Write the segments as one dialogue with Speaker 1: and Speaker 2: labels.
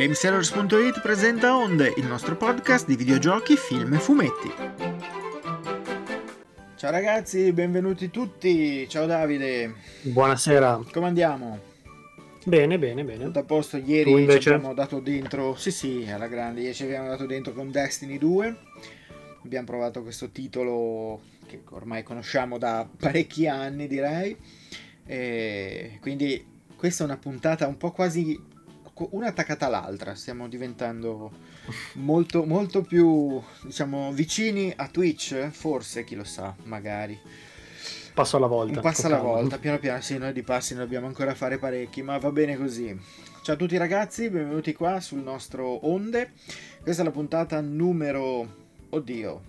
Speaker 1: Gamesellers.it presenta Onde, il nostro podcast di videogiochi, film e fumetti. Ciao ragazzi, benvenuti tutti. Ciao Davide.
Speaker 2: Buonasera.
Speaker 1: Come andiamo?
Speaker 2: Bene, bene, bene.
Speaker 1: Tutto a posto. Ieri ci abbiamo dato dentro. Sì, sì, alla grande. Ieri ci abbiamo dato dentro con Destiny 2. Abbiamo provato questo titolo che ormai conosciamo da parecchi anni, direi. E quindi questa è una puntata un po' quasi una attaccata all'altra, stiamo diventando molto, molto più, diciamo, vicini a Twitch, forse, chi lo sa, magari.
Speaker 2: Passo alla volta.
Speaker 1: Un passo alla volta, piano piano, sì, noi di passi ne dobbiamo ancora fare parecchi, ma va bene così. Ciao a tutti ragazzi, benvenuti qua sul nostro Onde. Questa è la puntata numero... Oddio,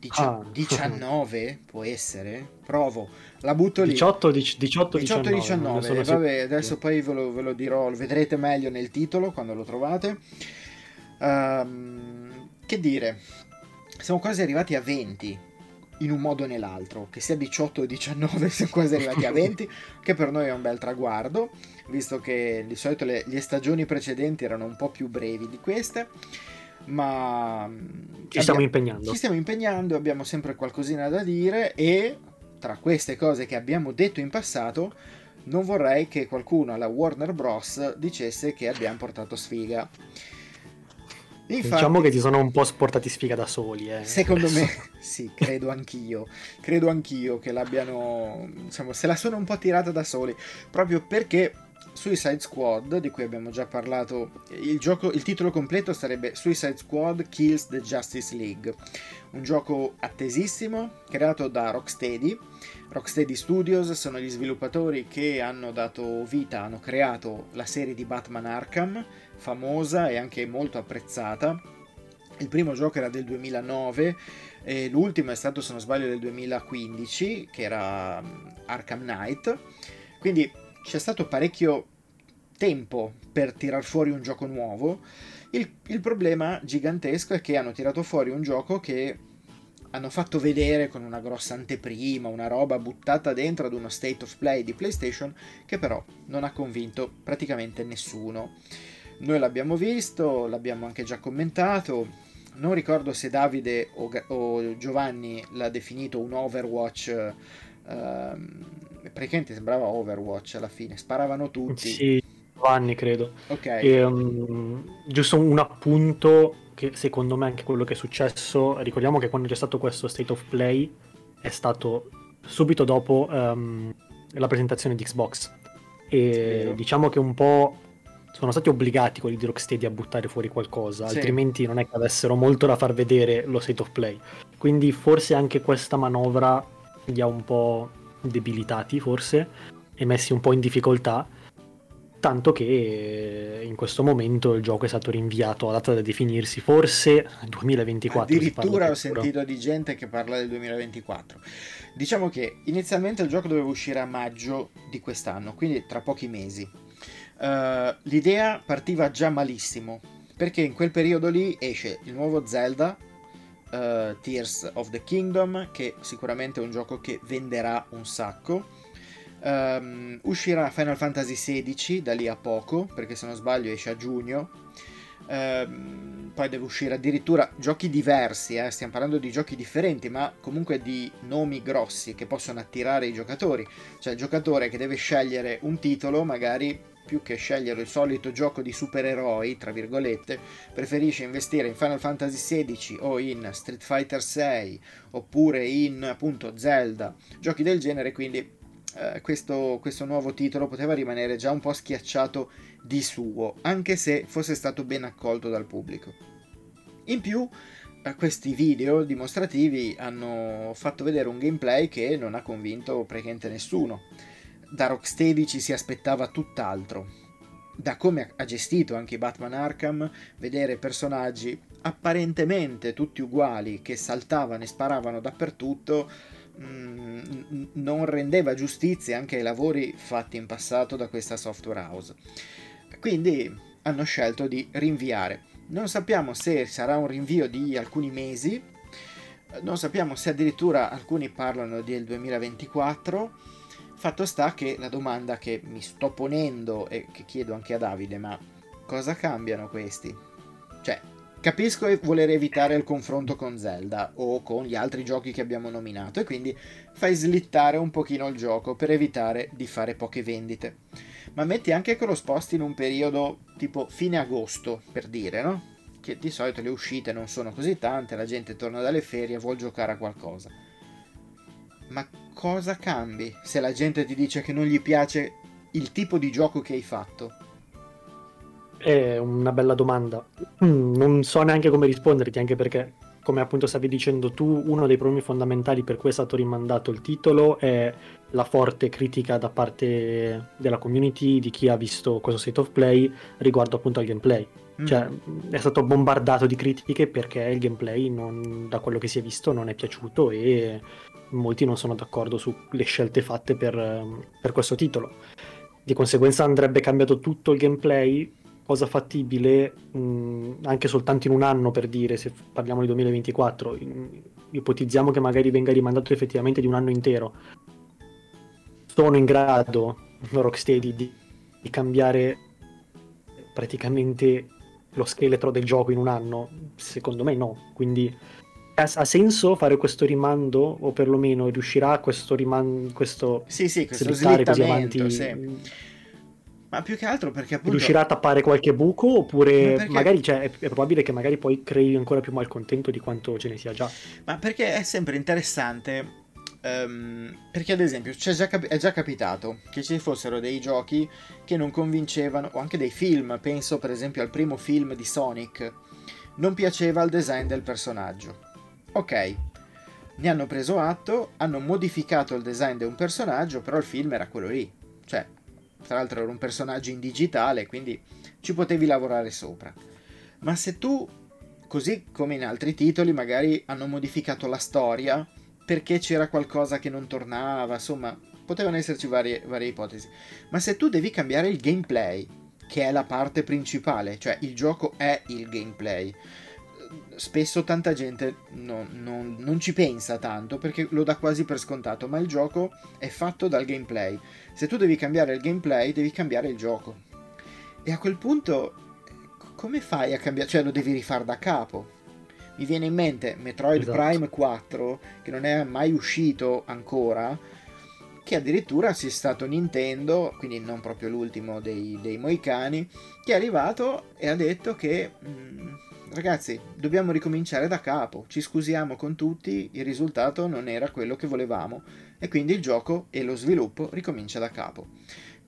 Speaker 1: Dici- ah. 19 può essere? Provo. La butto lì.
Speaker 2: 18, 18, 18
Speaker 1: 19. 19. Vabbè, adesso poi ve lo, ve lo, dirò, lo vedrete meglio nel titolo quando lo trovate. Um, che dire, siamo quasi arrivati a 20 in un modo o nell'altro, che sia 18 o 19, siamo quasi arrivati a 20, che per noi è un bel traguardo, visto che di solito le, le stagioni precedenti erano un po' più brevi di queste ma
Speaker 2: ci abbiamo, stiamo impegnando.
Speaker 1: Ci stiamo impegnando, abbiamo sempre qualcosina da dire e tra queste cose che abbiamo detto in passato non vorrei che qualcuno alla Warner Bros. dicesse che abbiamo portato sfiga.
Speaker 2: Infatti, diciamo che si sono un po' sportati sfiga da soli. Eh.
Speaker 1: Secondo me, sì, credo anch'io. Credo anch'io che l'abbiano. Diciamo, se la sono un po' tirata da soli. Proprio perché Suicide Squad, di cui abbiamo già parlato, il, gioco, il titolo completo sarebbe Suicide Squad Kills the Justice League, un gioco attesissimo creato da Rocksteady. Rocksteady Studios sono gli sviluppatori che hanno dato vita, hanno creato la serie di Batman Arkham, famosa e anche molto apprezzata. Il primo gioco era del 2009 e l'ultimo è stato, se non sbaglio, del 2015, che era mm, Arkham Knight. Quindi c'è stato parecchio tempo per tirar fuori un gioco nuovo. Il, il, problema gigantesco è che hanno tirato fuori un gioco che hanno fatto vedere con una grossa anteprima, una roba buttata dentro ad uno state of play di PlayStation che però non ha convinto praticamente nessuno. Noi l'abbiamo visto, l'abbiamo anche già commentato. Non ricordo se Davide o, o Giovanni l'ha definito un Overwatch. Uh, praticamente sembrava Overwatch alla fine, sparavano tutti.
Speaker 2: Sì, anni credo.
Speaker 1: Ok.
Speaker 2: E, um, giusto un appunto che secondo me anche quello che è successo, ricordiamo che quando c'è stato questo State of Play è stato subito dopo um, la presentazione di Xbox e diciamo che un po' sono stati obbligati quelli di Rocksteady a buttare fuori qualcosa, sì. altrimenti non è che avessero molto da far vedere lo State of Play. Quindi forse anche questa manovra li ha un po' debilitati forse e messi un po' in difficoltà, tanto che in questo momento il gioco è stato rinviato a data da definirsi, forse 2024.
Speaker 1: Addirittura ho sentito di gente che parla del 2024. Diciamo che inizialmente il gioco doveva uscire a maggio di quest'anno, quindi tra pochi mesi. Uh, l'idea partiva già malissimo, perché in quel periodo lì esce il nuovo Zelda, uh, Tears of the Kingdom, che sicuramente è un gioco che venderà un sacco. Um, uscirà Final Fantasy XVI da lì a poco, perché se non sbaglio esce a giugno. Um, poi deve uscire addirittura giochi diversi, eh? stiamo parlando di giochi differenti, ma comunque di nomi grossi che possono attirare i giocatori. Cioè il giocatore che deve scegliere un titolo, magari più che scegliere il solito gioco di supereroi, tra virgolette, preferisce investire in Final Fantasy XVI o in Street Fighter VI oppure in appunto Zelda, giochi del genere, quindi eh, questo, questo nuovo titolo poteva rimanere già un po' schiacciato di suo, anche se fosse stato ben accolto dal pubblico. In più, eh, questi video dimostrativi hanno fatto vedere un gameplay che non ha convinto praticamente nessuno da Rocksteady ci si aspettava tutt'altro. Da come ha gestito anche Batman Arkham, vedere personaggi apparentemente tutti uguali che saltavano e sparavano dappertutto mm, non rendeva giustizia anche ai lavori fatti in passato da questa software house. Quindi hanno scelto di rinviare. Non sappiamo se sarà un rinvio di alcuni mesi, non sappiamo se addirittura alcuni parlano del 2024 Fatto sta che la domanda che mi sto ponendo e che chiedo anche a Davide, ma cosa cambiano questi? Cioè, capisco voler evitare il confronto con Zelda o con gli altri giochi che abbiamo nominato e quindi fai slittare un pochino il gioco per evitare di fare poche vendite. Ma metti anche che lo sposti in un periodo tipo fine agosto, per dire, no? Che di solito le uscite non sono così tante, la gente torna dalle ferie e vuole giocare a qualcosa. Ma cosa cambi se la gente ti dice che non gli piace il tipo di gioco che hai fatto?
Speaker 2: È una bella domanda. Mm, non so neanche come risponderti, anche perché, come appunto stavi dicendo tu, uno dei problemi fondamentali per cui è stato rimandato il titolo è la forte critica da parte della community, di chi ha visto questo state of play riguardo appunto al gameplay. Mm. Cioè, è stato bombardato di critiche perché il gameplay, non, da quello che si è visto, non è piaciuto e molti non sono d'accordo sulle scelte fatte per, per questo titolo. Di conseguenza andrebbe cambiato tutto il gameplay, cosa fattibile mh, anche soltanto in un anno per dire, se parliamo di 2024. Ipotizziamo che magari venga rimandato effettivamente di un anno intero. Sono in grado, Rocksteady, di, di cambiare praticamente lo scheletro del gioco in un anno? Secondo me no, quindi ha, senso fare questo rimando o perlomeno riuscirà questo rimando questo
Speaker 1: sì sì questo slittamento sì. ma più che altro perché appunto
Speaker 2: riuscirà a tappare qualche buco oppure perché... magari cioè, è, è, probabile che magari poi crei ancora più malcontento di quanto ce ne sia già
Speaker 1: ma perché è sempre interessante Um, perché ad esempio già cap- è già capitato che ci fossero dei giochi che non convincevano, o anche dei film, penso per esempio al primo film di Sonic, non piaceva il design del personaggio. Ok, ne hanno preso atto, hanno modificato il design di un personaggio, però il film era quello lì. Cioè, tra l'altro era un personaggio in digitale, quindi ci potevi lavorare sopra. Ma se tu, così come in altri titoli, magari hanno modificato la storia perché c'era qualcosa che non tornava, insomma, potevano esserci varie, varie ipotesi. Ma se tu devi cambiare il gameplay, che è la parte principale, cioè il gioco è il gameplay, spesso tanta gente non, non, non, ci pensa tanto perché lo dà quasi per scontato, ma il gioco è fatto dal gameplay. Se tu devi cambiare il gameplay, devi cambiare il gioco. E a quel punto, come fai a cambiare? Cioè lo devi rifare da capo. Mi viene in mente Metroid esatto. Prime 4, che non è mai uscito ancora, che addirittura sia stato Nintendo, quindi non proprio l'ultimo dei, dei Moicani, che è arrivato e ha detto che... Mh, mm, ragazzi, dobbiamo ricominciare da capo, ci scusiamo con tutti, il risultato non era quello che volevamo e quindi il gioco e lo sviluppo ricomincia da capo.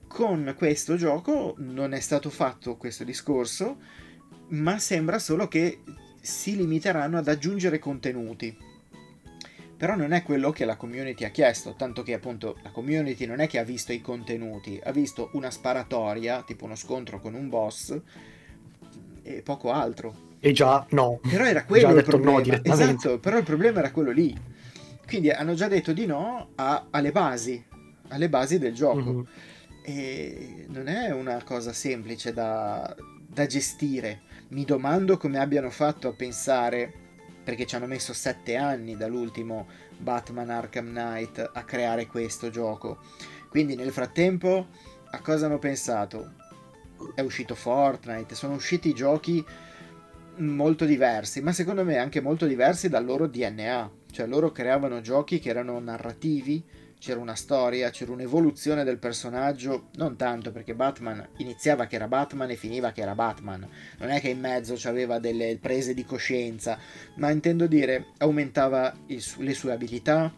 Speaker 1: Con questo gioco non è stato fatto questo discorso, ma sembra solo che si limiteranno ad aggiungere contenuti. Però non è quello che la community ha chiesto, tanto che appunto la community non è che ha visto i contenuti, ha visto una sparatoria, tipo uno scontro con un boss e poco altro.
Speaker 2: E già no.
Speaker 1: Però era quello già il problema. No esatto, però il problema era quello lì. Quindi hanno già detto di no a, alle basi, alle basi del gioco. Mm-hmm. E non è una cosa semplice da, da gestire. Mi domando come abbiano fatto a pensare, perché ci hanno messo sette anni dall'ultimo Batman Arkham Knight a creare questo gioco. Quindi nel frattempo a cosa hanno pensato? È uscito Fortnite, sono usciti giochi molto diversi, ma secondo me anche molto diversi dal loro DNA. Cioè loro creavano giochi che erano narrativi, c'era una storia, c'era un'evoluzione del personaggio, non tanto perché Batman iniziava che era Batman e finiva che era Batman. Non è che in mezzo c'aveva delle prese di coscienza, ma intendo dire aumentava su- le sue abilità,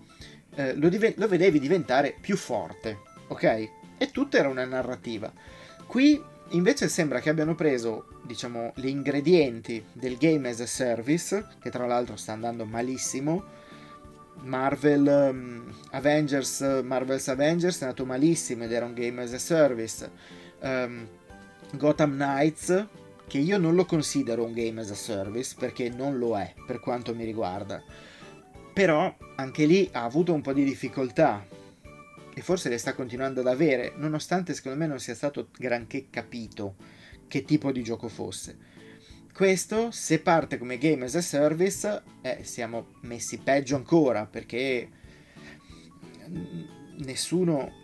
Speaker 1: eh, lo, div- lo vedevi diventare più forte, ok? E tutto era una narrativa. Qui Invece sembra che abbiano preso, diciamo, gli ingredienti del game as a service, che tra l'altro sta andando malissimo. Marvel um, Avengers, Marvel's Avengers è andato malissimo ed era un game as a service. Um, Gotham Knights, che io non lo considero un game as a service perché non lo è per quanto mi riguarda. Però anche lì ha avuto un po' di difficoltà e forse le sta continuando ad avere, nonostante secondo me non sia stato granché capito che tipo di gioco fosse. Questo, se parte come game as a service, eh, siamo messi peggio ancora perché nessuno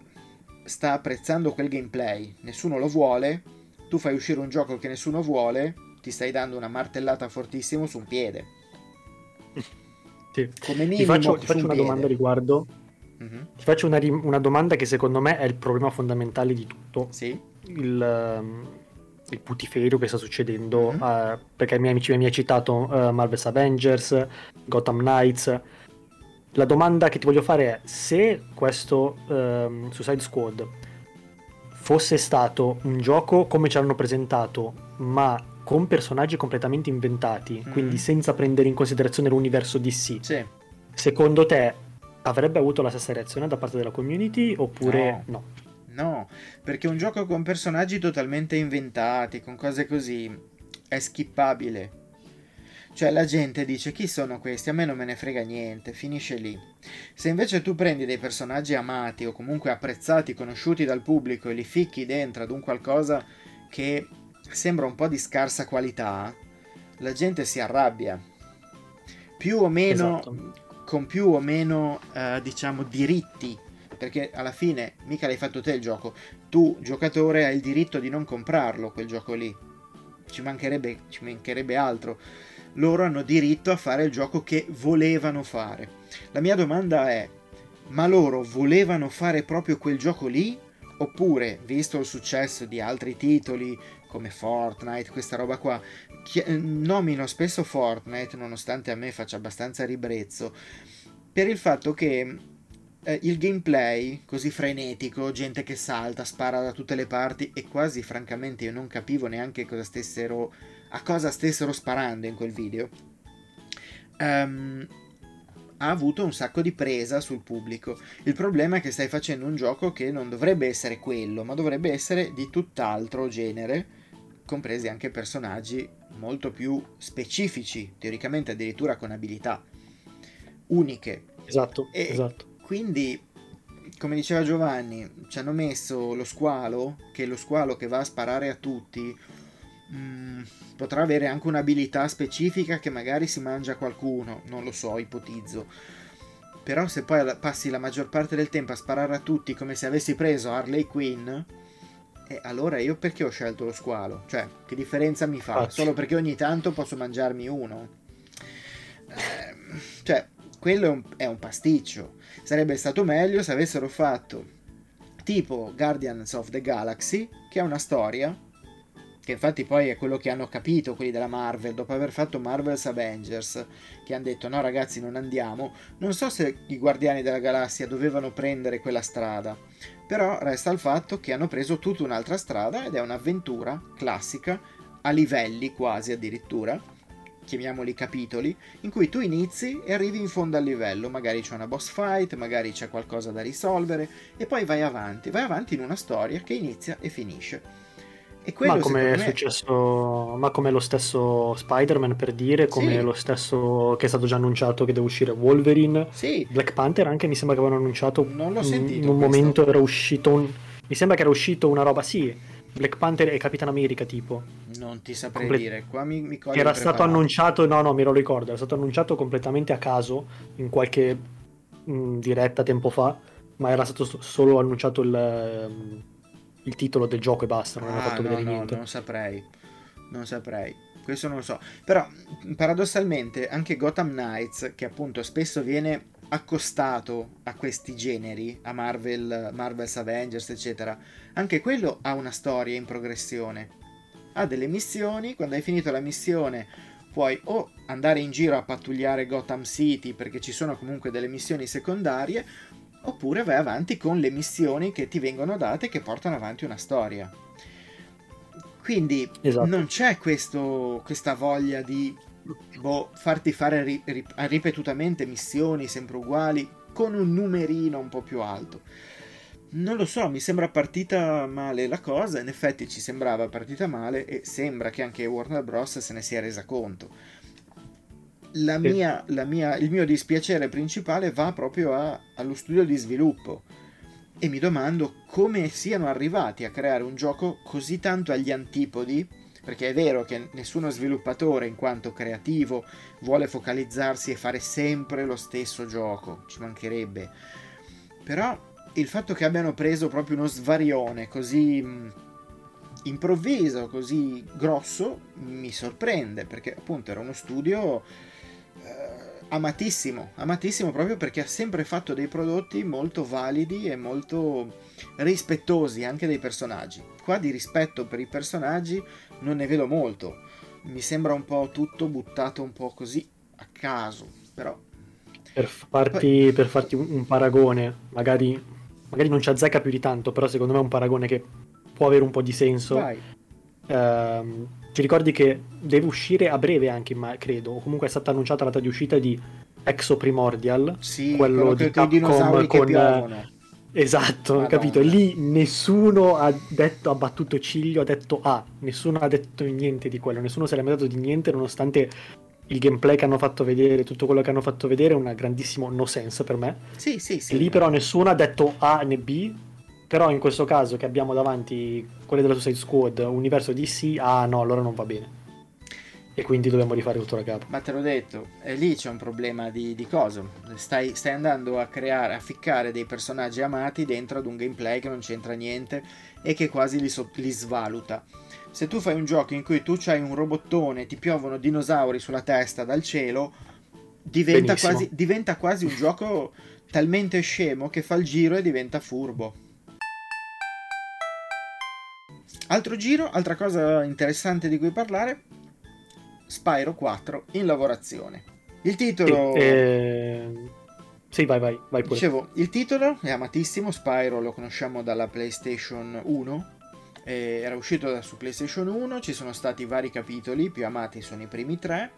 Speaker 1: sta apprezzando quel gameplay, nessuno lo vuole tu fai uscire un gioco che nessuno vuole, ti stai dando una martellata fortissimo su un piede.
Speaker 2: Sì. Come minimo, ti faccio, ti faccio una piede. domanda riguardo. Mm-hmm. Ti faccio una, una, domanda che secondo me è il problema fondamentale di tutto.
Speaker 1: Sì.
Speaker 2: Il, um, il putiferio che sta succedendo. Mm-hmm. Uh, perché mi, mi, mi hai citato uh, Marvel's Avengers, Gotham Knights. La domanda che ti voglio fare è se questo um, Suicide Squad fosse stato un gioco come ci hanno presentato, ma con personaggi completamente inventati, mm. quindi senza prendere in considerazione l'universo DC.
Speaker 1: Sì.
Speaker 2: Secondo te avrebbe avuto la stessa reazione da parte della community oppure no?
Speaker 1: No, no perché un gioco con personaggi totalmente inventati, con cose così, è skippabile. Cioè la gente dice chi sono questi? A me non me ne frega niente, finisce lì. Se invece tu prendi dei personaggi amati o comunque apprezzati, conosciuti dal pubblico e li ficchi dentro ad un qualcosa che sembra un po' di scarsa qualità, la gente si arrabbia. Più o meno, esatto. Con più o meno, eh, diciamo, diritti. Perché alla fine mica l'hai fatto te il gioco. Tu, giocatore, hai il diritto di non comprarlo quel gioco lì. Ci mancherebbe, ci mancherebbe altro. Loro hanno diritto a fare il gioco che volevano fare. La mia domanda è: ma loro volevano fare proprio quel gioco lì? Oppure, visto il successo di altri titoli come Fortnite, questa roba qua. Eh, nomino spesso Fortnite, nonostante a me faccia abbastanza ribrezzo, per il fatto che eh, il gameplay così frenetico, gente che salta, spara da tutte le parti e quasi francamente io non capivo neanche cosa stessero, a cosa stessero sparando in quel video. Um, ha avuto un sacco di presa sul pubblico. Il problema è che stai facendo un gioco che non dovrebbe essere quello, ma dovrebbe essere di tutt'altro genere compresi anche personaggi molto più specifici, teoricamente addirittura con abilità uniche.
Speaker 2: Esatto,
Speaker 1: e
Speaker 2: esatto.
Speaker 1: Quindi, come diceva Giovanni, ci hanno messo lo squalo, che è lo squalo che va a sparare a tutti, mh, mm, potrà avere anche un'abilità specifica che magari si mangia qualcuno, non lo so, ipotizzo. Però se poi passi la maggior parte del tempo a sparare a tutti come se avessi preso Harley Quinn, e allora io perché ho scelto lo squalo? Cioè, che differenza mi fa? Faccio. Solo perché ogni tanto posso mangiarmi uno? Eh, cioè, quello è un, è un pasticcio. Sarebbe stato meglio se avessero fatto tipo Guardians of the Galaxy, che ha una storia, che infatti poi è quello che hanno capito quelli della Marvel, dopo aver fatto Marvel's Avengers, che hanno detto no ragazzi non andiamo, non so se i Guardiani della Galassia dovevano prendere quella strada, però resta il fatto che hanno preso tutta un'altra strada ed è un'avventura classica, a livelli quasi addirittura, chiamiamoli capitoli, in cui tu inizi e arrivi in fondo al livello, magari c'è una boss fight, magari c'è qualcosa da risolvere e poi vai avanti, vai avanti in una storia che inizia e finisce.
Speaker 2: Ma come è successo, ma come lo stesso Spider-Man per dire, come sì. lo stesso che è stato già annunciato che deve uscire Wolverine,
Speaker 1: sì.
Speaker 2: Black Panther anche mi sembra che avevano annunciato
Speaker 1: non l'ho sentito,
Speaker 2: in un questo. momento era uscito un... mi sembra che era uscito una roba sì, Black Panther e Capitan America tipo.
Speaker 1: Non ti saprei Comple... dire, qua mi, mi
Speaker 2: Che era stato annunciato, no no me lo ricordo, era stato annunciato completamente a caso in qualche mh, mm, diretta tempo fa, ma era stato solo annunciato il il titolo del gioco e basta, non ah, hanno fatto
Speaker 1: no,
Speaker 2: vedere
Speaker 1: no,
Speaker 2: niente.
Speaker 1: Non saprei, non saprei. Questo non lo so. Però, paradossalmente, anche Gotham Knights, che appunto spesso viene accostato a questi generi, a Marvel, Marvel's Avengers, eccetera, anche quello ha una storia in progressione. Ha delle missioni, quando hai finito la missione puoi o andare in giro a pattugliare Gotham City perché ci sono comunque delle missioni secondarie, oppure vai avanti con le missioni che ti vengono date che portano avanti una storia. Quindi esatto. non c'è questo, questa voglia di boh, farti fare ri, ri, ripetutamente missioni sempre uguali con un numerino un po' più alto. Non lo so, mi sembra partita male la cosa, in effetti ci sembrava partita male e sembra che anche Warner Bros. se ne sia resa conto la mia, la mia, il mio dispiacere principale va proprio a, allo studio di sviluppo e mi domando come siano arrivati a creare un gioco così tanto agli antipodi, perché è vero che nessuno sviluppatore in quanto creativo vuole focalizzarsi e fare sempre lo stesso gioco, ci mancherebbe. Però il fatto che abbiano preso proprio uno svarione così improvviso, così grosso, mi sorprende perché appunto era uno studio amatissimo, amatissimo proprio perché ha sempre fatto dei prodotti molto validi e molto rispettosi anche dei personaggi. Qua di rispetto per i personaggi non ne vedo molto, mi sembra un po' tutto buttato un po' così a caso, però...
Speaker 2: Per farti, per farti un, paragone, magari, magari non ci azzecca più di tanto, però secondo me è un paragone che può avere un po' di senso. Uh, ti ricordi che deve uscire a breve anche, ma credo, o comunque è stata annunciata la data di uscita di Exo Primordial,
Speaker 1: sì, quello, quello di Capcom con...
Speaker 2: Esatto, Madonna. capito? Lì nessuno ha, detto, ha battuto ciglio, ha detto ah, nessuno ha detto niente di quello, nessuno si è lamentato di niente nonostante il gameplay che hanno fatto vedere, tutto quello che hanno fatto vedere è un grandissimo no sense per me.
Speaker 1: Sì, sì, sì.
Speaker 2: Lì però nessuno ha detto A né B, però in questo caso che abbiamo davanti quelli della Suicide Squad, universo DC, ah no, allora non va bene. E quindi dobbiamo rifare tutto da capo.
Speaker 1: Ma te l'ho detto, e lì c'è un problema di, di cosa? Stai, stai, andando a creare, a ficcare dei personaggi amati dentro ad un gameplay che non c'entra niente e che quasi li, so, li svaluta. Se tu fai un gioco in cui tu hai un robottone, ti piovono dinosauri sulla testa dal cielo, diventa quasi, diventa quasi un gioco talmente scemo che fa il giro e diventa furbo. Altro giro, altra cosa interessante di cui parlare, Spyro 4 in lavorazione. Il titolo...
Speaker 2: Sì, eh... sì vai, vai, vai pure.
Speaker 1: Dicevo, il titolo è amatissimo, Spyro lo conosciamo dalla PlayStation 1, eh, era uscito su PlayStation 1, ci sono stati vari capitoli, più amati sono i primi tre,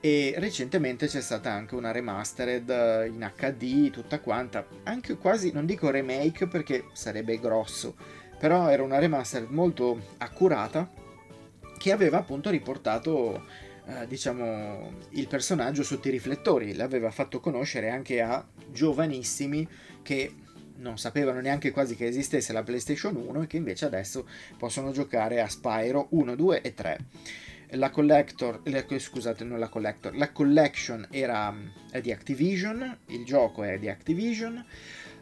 Speaker 1: e recentemente c'è stata anche una remastered eh, in HD, tutta quanta, anche quasi, non dico remake perché sarebbe grosso, però era una remaster molto accurata che aveva appunto riportato eh, diciamo il personaggio sotto i riflettori. L'aveva fatto conoscere anche a giovanissimi che non sapevano neanche quasi che esistesse la PlayStation 1 e che invece adesso possono giocare a Spyro 1, 2 e 3 la collector, la, scusate, non la collector, la collection era è di Activision, il gioco è di Activision,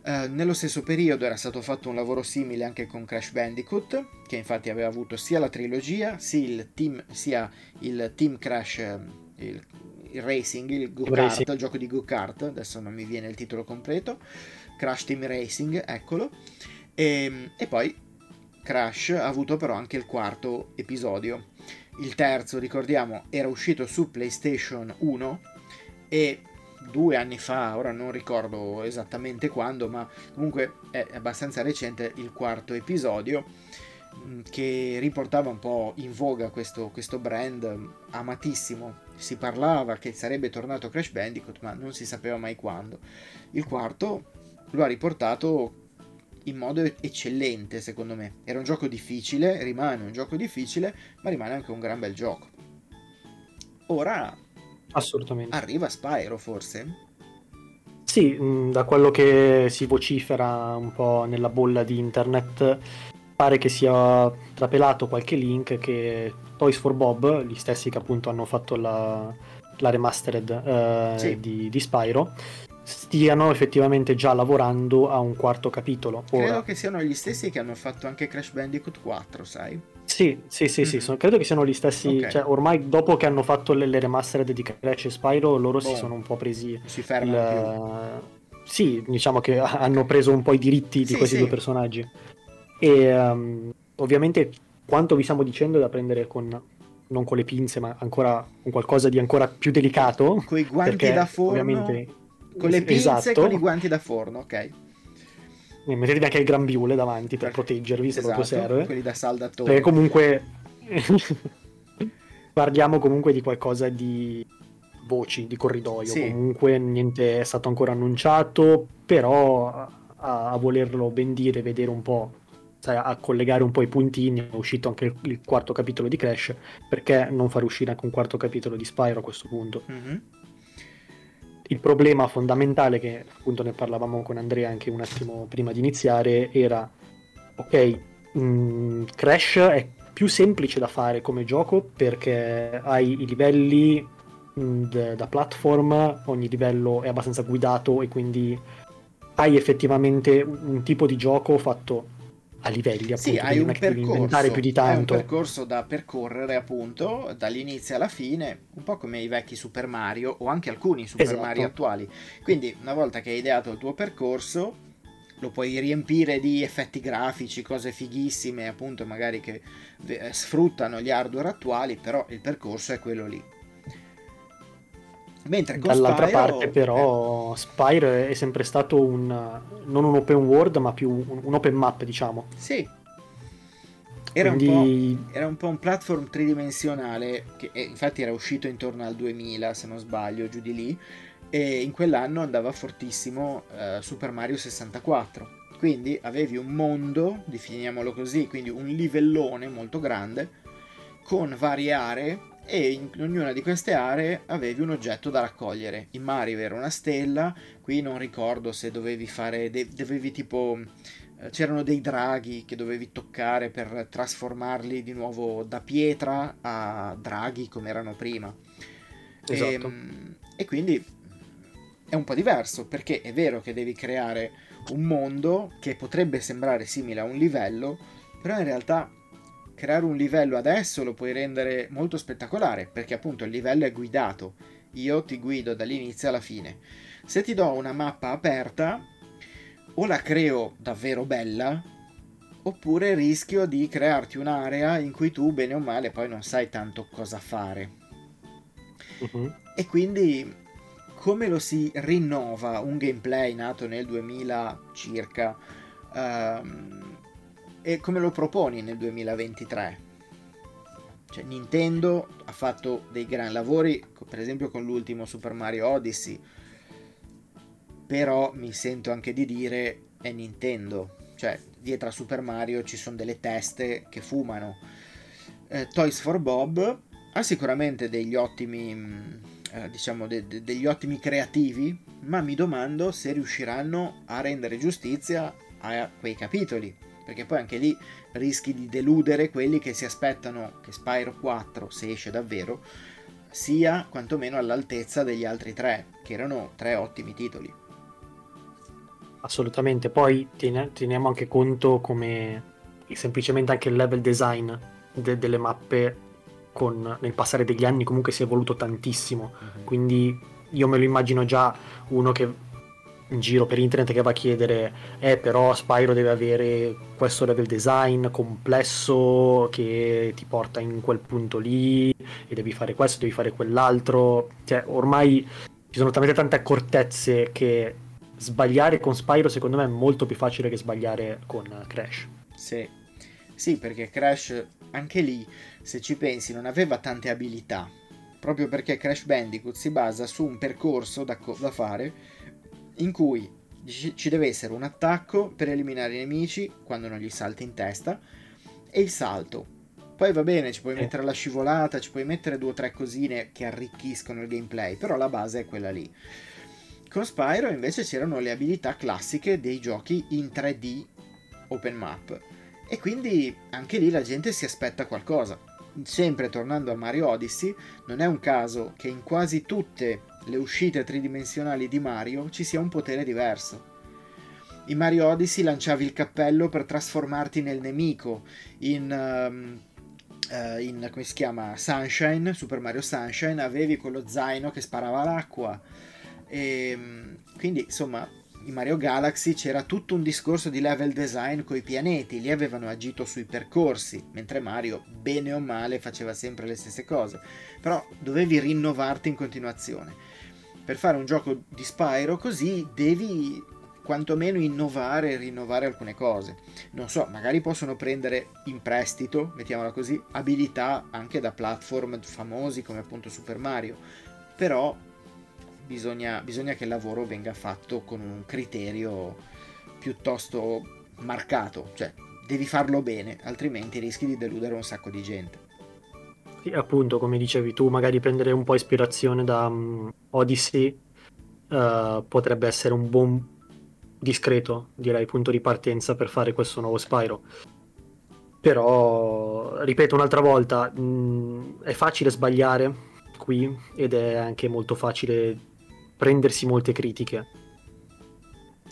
Speaker 1: eh, nello stesso periodo era stato fatto un lavoro simile anche con Crash Bandicoot, che infatti aveva avuto sia la trilogia, sia il team, sia il team Crash, eh, il, il racing, il go-kart, il gioco di go-kart, adesso non mi viene il titolo completo, Crash Team Racing, eccolo, e, ehm, e poi Crash ha avuto però anche il quarto episodio. Il terzo, ricordiamo, era uscito su PlayStation 1 e due anni fa, ora non ricordo esattamente quando, ma comunque è abbastanza recente il quarto episodio mm, che riportava un po' in voga questo, questo brand amatissimo. Si parlava che sarebbe tornato Crash Bandicoot, ma non si sapeva mai quando. Il quarto lo ha riportato in modo eccellente, secondo me. Era un gioco difficile, rimane un gioco difficile, ma rimane anche un gran bel gioco. Ora
Speaker 2: Assolutamente.
Speaker 1: Arriva Spyro forse?
Speaker 2: Sì, mm, da quello che si vocifera un po' nella bolla di internet, pare che sia trapelato qualche link che Toys for Bob, gli stessi che appunto hanno fatto la, la remastered eh, sì. di, di Spyro, stiano effettivamente già lavorando a un quarto capitolo.
Speaker 1: Ora, Credo che siano gli stessi che hanno fatto anche Crash Bandicoot 4, sai?
Speaker 2: Sì, sì, sì, mm-hmm. sì sono, credo che siano gli stessi. Okay. Cioè, ormai dopo che hanno fatto le, le remastered di Crash e Spyro, loro boh. si sono un po' presi.
Speaker 1: Si fermano il...
Speaker 2: Sì, diciamo che hanno preso un po' i diritti di sì, questi sì. due personaggi. E um, ovviamente quanto vi stiamo dicendo è da prendere con non con le pinze, ma ancora con qualcosa di ancora più delicato.
Speaker 1: Con i guanti da forno. Ovviamente. Con le pinze esatto. e con i guanti da forno, ok
Speaker 2: e mettetevi anche il grambiule davanti per proteggervi se esatto, proprio serve.
Speaker 1: Quelli da saldatore.
Speaker 2: Perché comunque parliamo comunque di qualcosa di voci, di corridoio. Sì. Comunque niente è stato ancora annunciato, però a, a volerlo ben dire, vedere un po', a collegare un po' i puntini, è uscito anche il, il, quarto capitolo di Crash, perché non far uscire anche un quarto capitolo di Spyro a questo punto? Mm-hmm il problema fondamentale, che appunto ne parlavamo con Andrea anche un attimo prima di iniziare, era ok, mh, mm, Crash è più semplice da fare come gioco perché hai i livelli mh, mm, da platform, ogni livello è abbastanza guidato e quindi hai effettivamente un tipo di gioco fatto a livelli, appunto,
Speaker 1: sì, hai un,
Speaker 2: percorso, più di tanto.
Speaker 1: hai un percorso da percorrere, appunto, dall'inizio alla fine, un po' come i vecchi Super Mario o anche alcuni Super
Speaker 2: Esatto.
Speaker 1: Mario attuali. Quindi, una volta che hai ideato il tuo percorso, lo puoi riempire di effetti grafici, cose fighissime, appunto, magari che eh, sfruttano gli hardware attuali, però il percorso è quello lì. Mentre con
Speaker 2: Dall'altra
Speaker 1: Spyro-
Speaker 2: parte, però, Spyro è sempre stato un non un open world, ma più un, un open map, diciamo.
Speaker 1: Sì. Era, un
Speaker 2: Quindi
Speaker 1: po', era un po' un platform tridimensionale, che eh, infatti era uscito intorno al 2000, se non sbaglio, giù di lì, e in quell'anno andava fortissimo eh, Super Mario 64. Quindi avevi un mondo, definiamolo così, quindi un livellone molto grande, con varie aree, e in ognuna di queste aree avevi un oggetto da raccogliere. In Mario era una stella, qui non ricordo se dovevi fare, de- dovevi tipo eh, c'erano dei draghi che dovevi toccare per trasformarli di nuovo da pietra a draghi come erano prima.
Speaker 2: Esatto.
Speaker 1: E, e quindi è un po' diverso perché è vero che devi creare un mondo che potrebbe sembrare simile a un livello, però in realtà creare un livello adesso lo puoi rendere molto spettacolare perché appunto il livello è guidato. Io ti guido dall'inizio alla fine. Se ti do una mappa aperta, o la creo davvero bella, oppure rischio di crearti un'area in cui tu, bene o male, poi non sai tanto cosa fare.
Speaker 2: Mhm.
Speaker 1: E quindi come lo si rinnova un gameplay nato nel 2000 circa ehm, e come lo proponi nel 2023? Cioè, Nintendo ha fatto dei gran lavori, per esempio con l'ultimo Super Mario Odyssey, però mi sento anche di dire è Nintendo, cioè dietro a Super Mario ci sono delle teste che fumano. Eh, Toys for Bob ha sicuramente degli ottimi, mh, eh, diciamo, de- de- degli ottimi creativi, ma mi domando se riusciranno a rendere giustizia a quei capitoli, perché poi anche lì rischi di deludere quelli che si aspettano che Spyro 4, se esce davvero, sia quantomeno all'altezza degli altri tre, che erano tre ottimi titoli.
Speaker 2: Assolutamente. Poi teniamo anche conto come semplicemente anche il level design de- delle mappe con, nel passare degli anni comunque si è evoluto tantissimo. Quindi io me lo immagino già uno che in giro per internet che va a chiedere eh però Spyro deve avere questo level design complesso che ti porta in quel punto lì e devi fare questo, devi fare quell'altro. Cioè, ormai ci sono talmente tante accortezze che sbagliare con Spyro secondo me è molto più facile che sbagliare con Crash.
Speaker 1: Sì. Sì, perché Crash anche lì, se ci pensi, non aveva tante abilità. Proprio perché Crash Bandicoot si basa su un percorso da, co- da fare in cui ci deve essere un attacco per eliminare i nemici quando non gli salti in testa e il salto. Poi va bene, ci puoi
Speaker 2: Eh.
Speaker 1: mettere la scivolata, ci puoi mettere due o tre cosine che arricchiscono il gameplay, però la base è quella lì. Con Spyro invece c'erano le abilità classiche dei giochi in 3D open map e quindi anche lì la gente si aspetta qualcosa. Sempre tornando a Mario Odyssey, non è un caso che in quasi tutte le uscite tridimensionali di Mario ci sia un potere diverso. In Mario Odyssey lanciavi il cappello per trasformarti nel nemico, in, ehm, eh, in come si chiama Sunshine, Super Mario Sunshine, avevi quello zaino che sparava l'acqua. E, quindi insomma in Mario Galaxy c'era tutto un discorso di level design coi pianeti, lì avevano agito sui percorsi, mentre Mario, bene o male, faceva sempre le stesse cose. Però dovevi rinnovarti in continuazione. Per fare un gioco di Spyro così devi quantomeno innovare e rinnovare alcune cose. Non so, magari possono prendere in prestito, mettiamola così, abilità anche da platform famosi come appunto Super Mario. Però bisogna, bisogna che il lavoro venga fatto con un criterio piuttosto marcato, cioè devi farlo bene, altrimenti rischi di deludere un sacco di gente.
Speaker 2: Sì, appunto, come dicevi tu, magari prendere un po' ispirazione da mm, Odyssey eh, potrebbe essere un buon discreto, direi, punto di partenza per fare questo nuovo Spyro. Però, ripeto un'altra volta, mh, è facile sbagliare qui ed è anche molto facile prendersi molte critiche.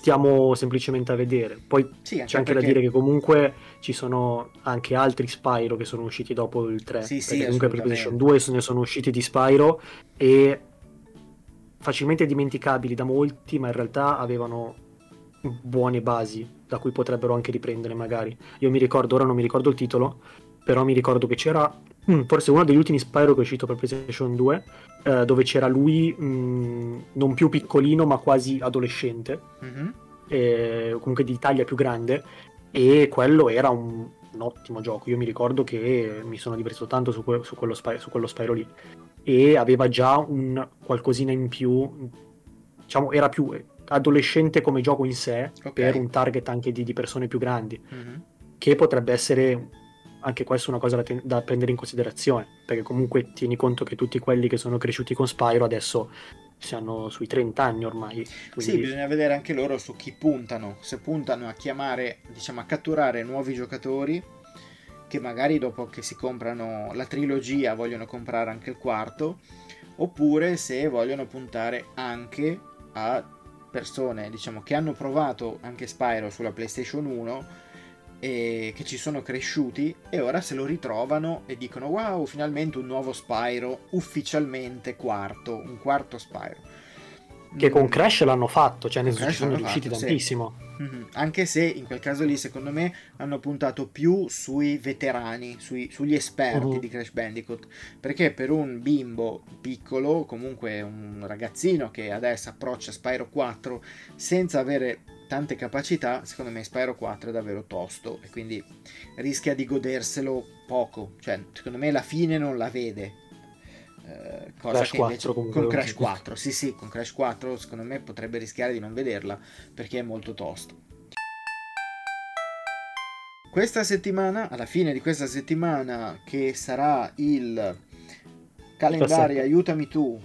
Speaker 2: Stiamo semplicemente a vedere. Poi sì, c'è anche perché... da dire che comunque ci sono anche altri Spyro che sono usciti dopo il 3. Sì, sì, comunque per PlayStation 2 ne sono usciti di Spyro e facilmente dimenticabili da molti, ma in realtà avevano buone basi da cui potrebbero anche riprendere magari. Io mi ricordo, ora non mi ricordo il titolo, però mi ricordo che c'era mm, forse uno degli ultimi Spyro che è uscito per PlayStation 2, eh, dove c'era lui mh, mm, non più piccolino ma quasi adolescente, mm-hmm. eh, comunque di taglia più grande, e quello era un, un, ottimo gioco. Io mi ricordo che mi sono divertito tanto su, que- su, quello, Spy- su quello Spyro lì, e aveva già un qualcosina in più, diciamo, era più adolescente come gioco in sé, okay. per un target anche di, di persone più grandi, mm-hmm. che potrebbe essere anche questa è una cosa da, ten- da, prendere in considerazione, perché comunque tieni conto che tutti quelli che sono cresciuti con Spyro adesso siano sui 30 anni ormai.
Speaker 1: Quindi... Sì, bisogna vedere anche loro su chi puntano, se puntano a chiamare, diciamo a catturare nuovi giocatori che magari dopo che si comprano la trilogia vogliono comprare anche il quarto, oppure se vogliono puntare anche a persone, diciamo, che hanno provato anche Spyro sulla PlayStation 1 e che ci sono cresciuti e ora se lo ritrovano e dicono wow finalmente un nuovo Spyro ufficialmente quarto un quarto Spyro
Speaker 2: che con mm. Crash l'hanno fatto cioè ne sono riusciti fatto, tantissimo
Speaker 1: sì. mm-hmm. anche se in quel caso lì secondo me hanno puntato più sui veterani sui, sugli esperti uh-huh. di Crash Bandicoot perché per un bimbo piccolo comunque un ragazzino che adesso approccia Spyro 4 senza avere tante capacità, secondo me Spyro 4 è davvero tosto e quindi rischia di goderselo poco, cioè secondo me la fine non la vede.
Speaker 2: Eh, cosa Crash che invece 4,
Speaker 1: con Crash 4, sì sì, con Crash 4 secondo me potrebbe rischiare di non vederla perché è molto tosto. Questa settimana, alla fine di questa settimana, che sarà il calendario Aiutami tu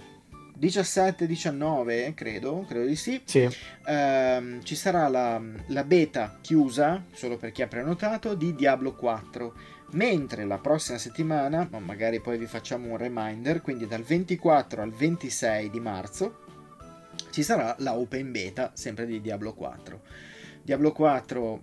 Speaker 1: 17-19, credo, credo di sì.
Speaker 2: sì.
Speaker 1: Ehm, ci sarà la, la, beta chiusa, solo per chi ha prenotato, di Diablo 4. Mentre la prossima settimana, ma magari poi vi facciamo un reminder, quindi dal 24 al 26 di marzo, ci sarà la open beta sempre di Diablo 4. Diablo 4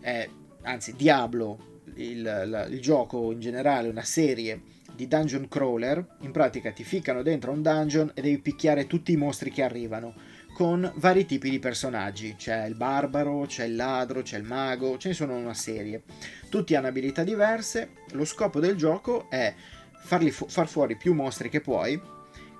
Speaker 1: è, anzi Diablo, il, la, il gioco in generale, una serie di dungeon crawler, in pratica ti ficcano dentro un dungeon e devi picchiare tutti i mostri che arrivano, con vari tipi di personaggi, c'è il barbaro, c'è il ladro, c'è il mago, ce ne sono una serie. Tutti hanno abilità diverse, lo scopo del gioco è fu- far fuori più mostri che puoi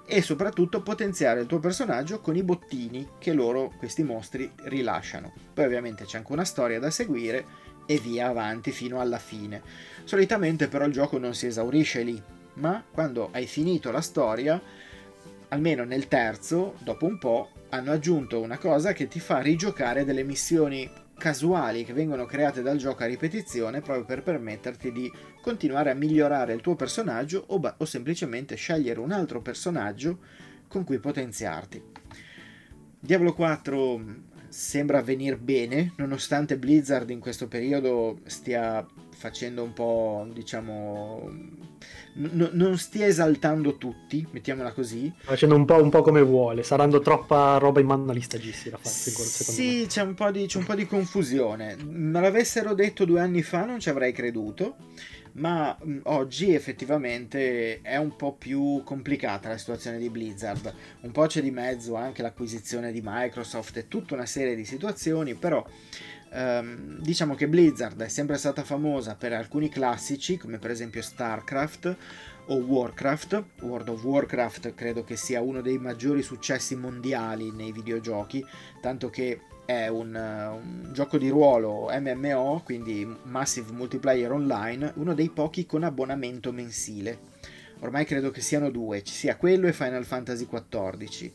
Speaker 1: e soprattutto potenziare il tuo personaggio con i bottini che loro, questi mostri, rilasciano. Poi ovviamente c'è anche una storia da seguire e via avanti fino alla fine. Solitamente però il gioco non si esaurisce lì, ma quando hai finito la storia, almeno nel terzo, dopo un po', hanno aggiunto una cosa che ti fa rigiocare delle missioni casuali che vengono create dal gioco a ripetizione proprio per permetterti di continuare a migliorare il tuo personaggio o, ba- o semplicemente scegliere un altro personaggio con cui potenziarti. Diablo 4 sembra venire bene, nonostante Blizzard in questo periodo stia facendo un po', diciamo, n- non stia esaltando tutti, mettiamola così.
Speaker 2: Facendo un po', un po', come vuole, saranno troppa roba in mano agli stagisti da fare,
Speaker 1: Sì, c'è un, di, c'è un po' di confusione. Me l'avessero detto due anni fa non ci avrei creduto ma mh, oggi effettivamente è un po' più complicata la situazione di Blizzard. Un po' c'è di mezzo anche l'acquisizione di Microsoft e tutta una serie di situazioni, però ehm, diciamo che Blizzard è sempre stata famosa per alcuni classici, come per esempio StarCraft o Warcraft. World of Warcraft credo che sia uno dei maggiori successi mondiali nei videogiochi, tanto che è un, un, gioco di ruolo MMO, quindi Massive Multiplayer Online, uno dei pochi con abbonamento mensile. Ormai credo che siano due, ci sia quello e Final Fantasy XIV.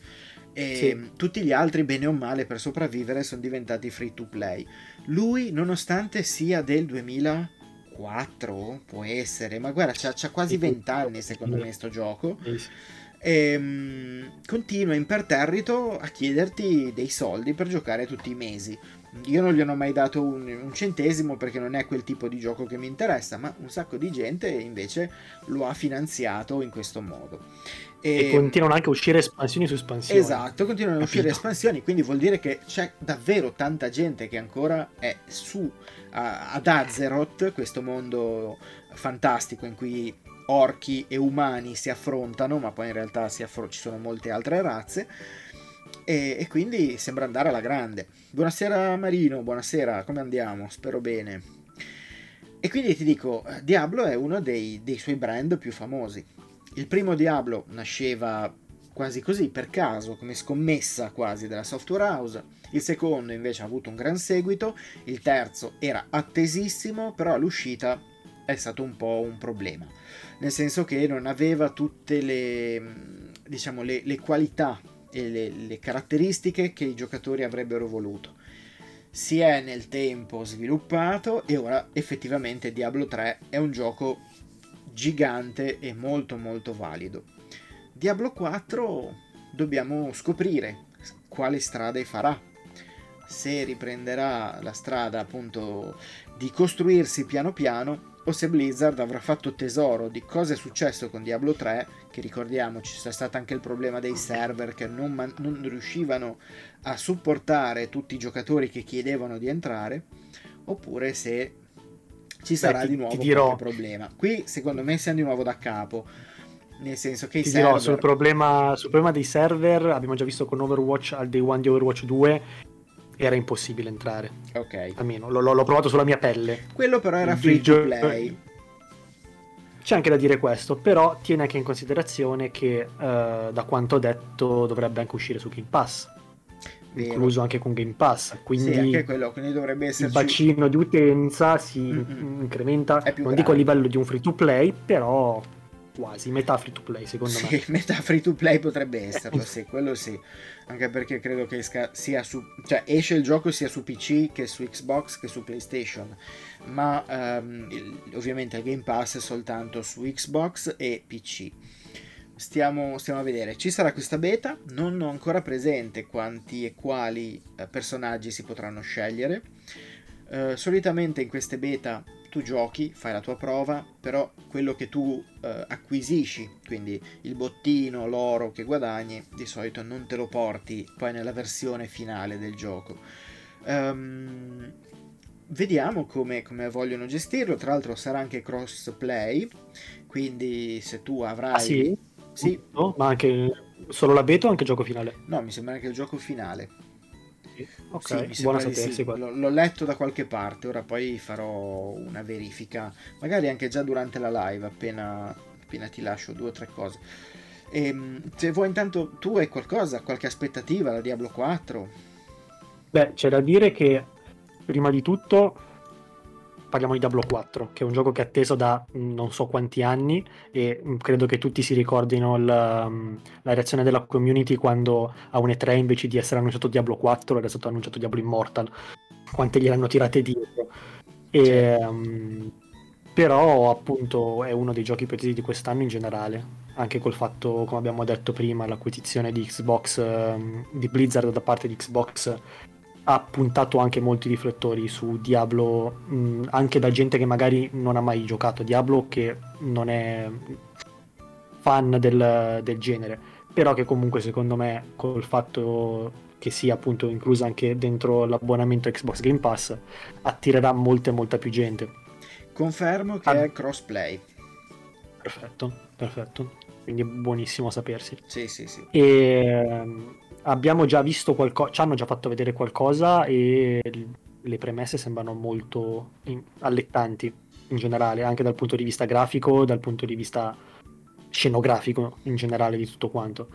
Speaker 1: E sì. tutti gli altri, bene o male, per sopravvivere sono diventati free to play. Lui, nonostante sia del 2004, può essere, ma guarda, c'ha, quasi 20 anni secondo me sto gioco. Sì e um, continua imperterrito a chiederti dei soldi per giocare tutti i mesi. io non gli hanno mai dato un, un, centesimo perché non è quel tipo di gioco che mi interessa, ma un sacco di gente invece lo ha finanziato in questo modo.
Speaker 2: E, e continuano anche a uscire espansioni su espansioni.
Speaker 1: Esatto, continuano a uscire espansioni, quindi vuol dire che c'è davvero tanta gente che ancora è su a, ad Azeroth, questo mondo fantastico in cui orchi e umani si affrontano, ma poi in realtà affro- ci sono molte altre razze. E, e, quindi sembra andare alla grande. Buonasera Marino, buonasera, come andiamo? Spero bene. E quindi ti dico, Diablo è uno dei, dei suoi brand più famosi. Il primo Diablo nasceva quasi così per caso, come scommessa quasi della software house. Il secondo invece ha avuto un gran seguito, il terzo era attesissimo, però all'uscita è stato un po' un problema, nel senso che non aveva tutte le, diciamo, le, le qualità e le, le caratteristiche che i giocatori avrebbero voluto. Si è nel tempo sviluppato e ora effettivamente Diablo 3 è un gioco gigante e molto molto valido. Diablo 4 dobbiamo scoprire quale strada farà. Se riprenderà la strada appunto di costruirsi piano piano o se Blizzard avrà fatto tesoro di cosa è successo con Diablo 3, che ricordiamoci c'è stato anche il problema dei server che non, man- non riuscivano a supportare tutti i giocatori che chiedevano di entrare, oppure se ci sarà Beh, ti, di nuovo dirò... qualche problema. Qui secondo me siamo di nuovo da capo. Nel senso che i server...
Speaker 2: dirò sul problema, sul problema dei server abbiamo già visto con Overwatch al day one di Overwatch 2 era impossibile entrare.
Speaker 1: Ok.
Speaker 2: Almeno l'ho, l'ho provato sulla mia pelle.
Speaker 1: Quello però era free to play.
Speaker 2: C'è anche da dire questo, però tiene anche in considerazione che uh, da quanto detto dovrebbe anche uscire su Game Pass. Vero. Incluso anche con Game Pass, quindi,
Speaker 1: sì, anche quello, quindi dovrebbe esserci...
Speaker 2: il bacino di utenza si Mm-mm. incrementa, non grande. dico a livello di un free to play, però quasi, metà free to play secondo
Speaker 1: sì,
Speaker 2: me.
Speaker 1: metà free to play potrebbe esserlo, sì, quello sì. Anche perché credo che esca sia su... cioè esce il gioco sia su PC che su Xbox che su PlayStation, ma um, il, ovviamente il Game Pass è soltanto su Xbox e PC. Stiamo, stiamo, a vedere. Ci sarà questa beta, non ho ancora presente quanti e quali eh, personaggi si potranno scegliere. Uh, solitamente in queste beta tu giochi, fai la tua prova, però quello che tu eh, acquisisci, quindi il bottino, l'oro che guadagni, di solito non te lo porti poi nella versione finale del gioco. Um, vediamo come, come, vogliono gestirlo, tra l'altro sarà anche crossplay, quindi se tu avrai... Ah,
Speaker 2: sì? Sì. No, ma anche solo la beta o anche il gioco finale?
Speaker 1: No, mi sembra anche il gioco finale.
Speaker 2: Ok, sì, buona sapersi. Sì.
Speaker 1: L'ho, l'ho, letto da qualche parte, ora poi farò una verifica, magari anche già durante la live, appena, appena ti lascio due o tre cose. E, ehm, se vuoi intanto, tu hai qualcosa, qualche aspettativa da Diablo 4?
Speaker 2: Beh, c'è da dire che prima di tutto parliamo di Diablo 4, che è un gioco che è atteso da mm, non so quanti anni e mm, credo che tutti si ricordino la, mm, la reazione della community quando a un E3 invece di essere annunciato Diablo 4 era stato annunciato Diablo Immortal, quante gliel'hanno tirate dietro. E, um, però appunto è uno dei giochi più attesi di quest'anno in generale, anche col fatto, come abbiamo detto prima, l'acquisizione di Xbox, um, di Blizzard da parte di Xbox ha puntato anche molti riflettori su Diablo, mh, anche da gente che magari non ha mai giocato Diablo, che non è fan del, del genere, però che comunque secondo me col fatto che sia appunto inclusa anche dentro l'abbonamento Xbox Game Pass attirerà molta molta più gente.
Speaker 1: Confermo che ah. è crossplay.
Speaker 2: Perfetto, perfetto. Quindi buonissimo sapersi.
Speaker 1: Sì, sì, sì.
Speaker 2: E abbiamo già visto qualcosa, ci hanno già fatto vedere qualcosa e le premesse sembrano molto in- allettanti in generale, anche dal punto di vista grafico, dal punto di vista scenografico in generale di tutto quanto.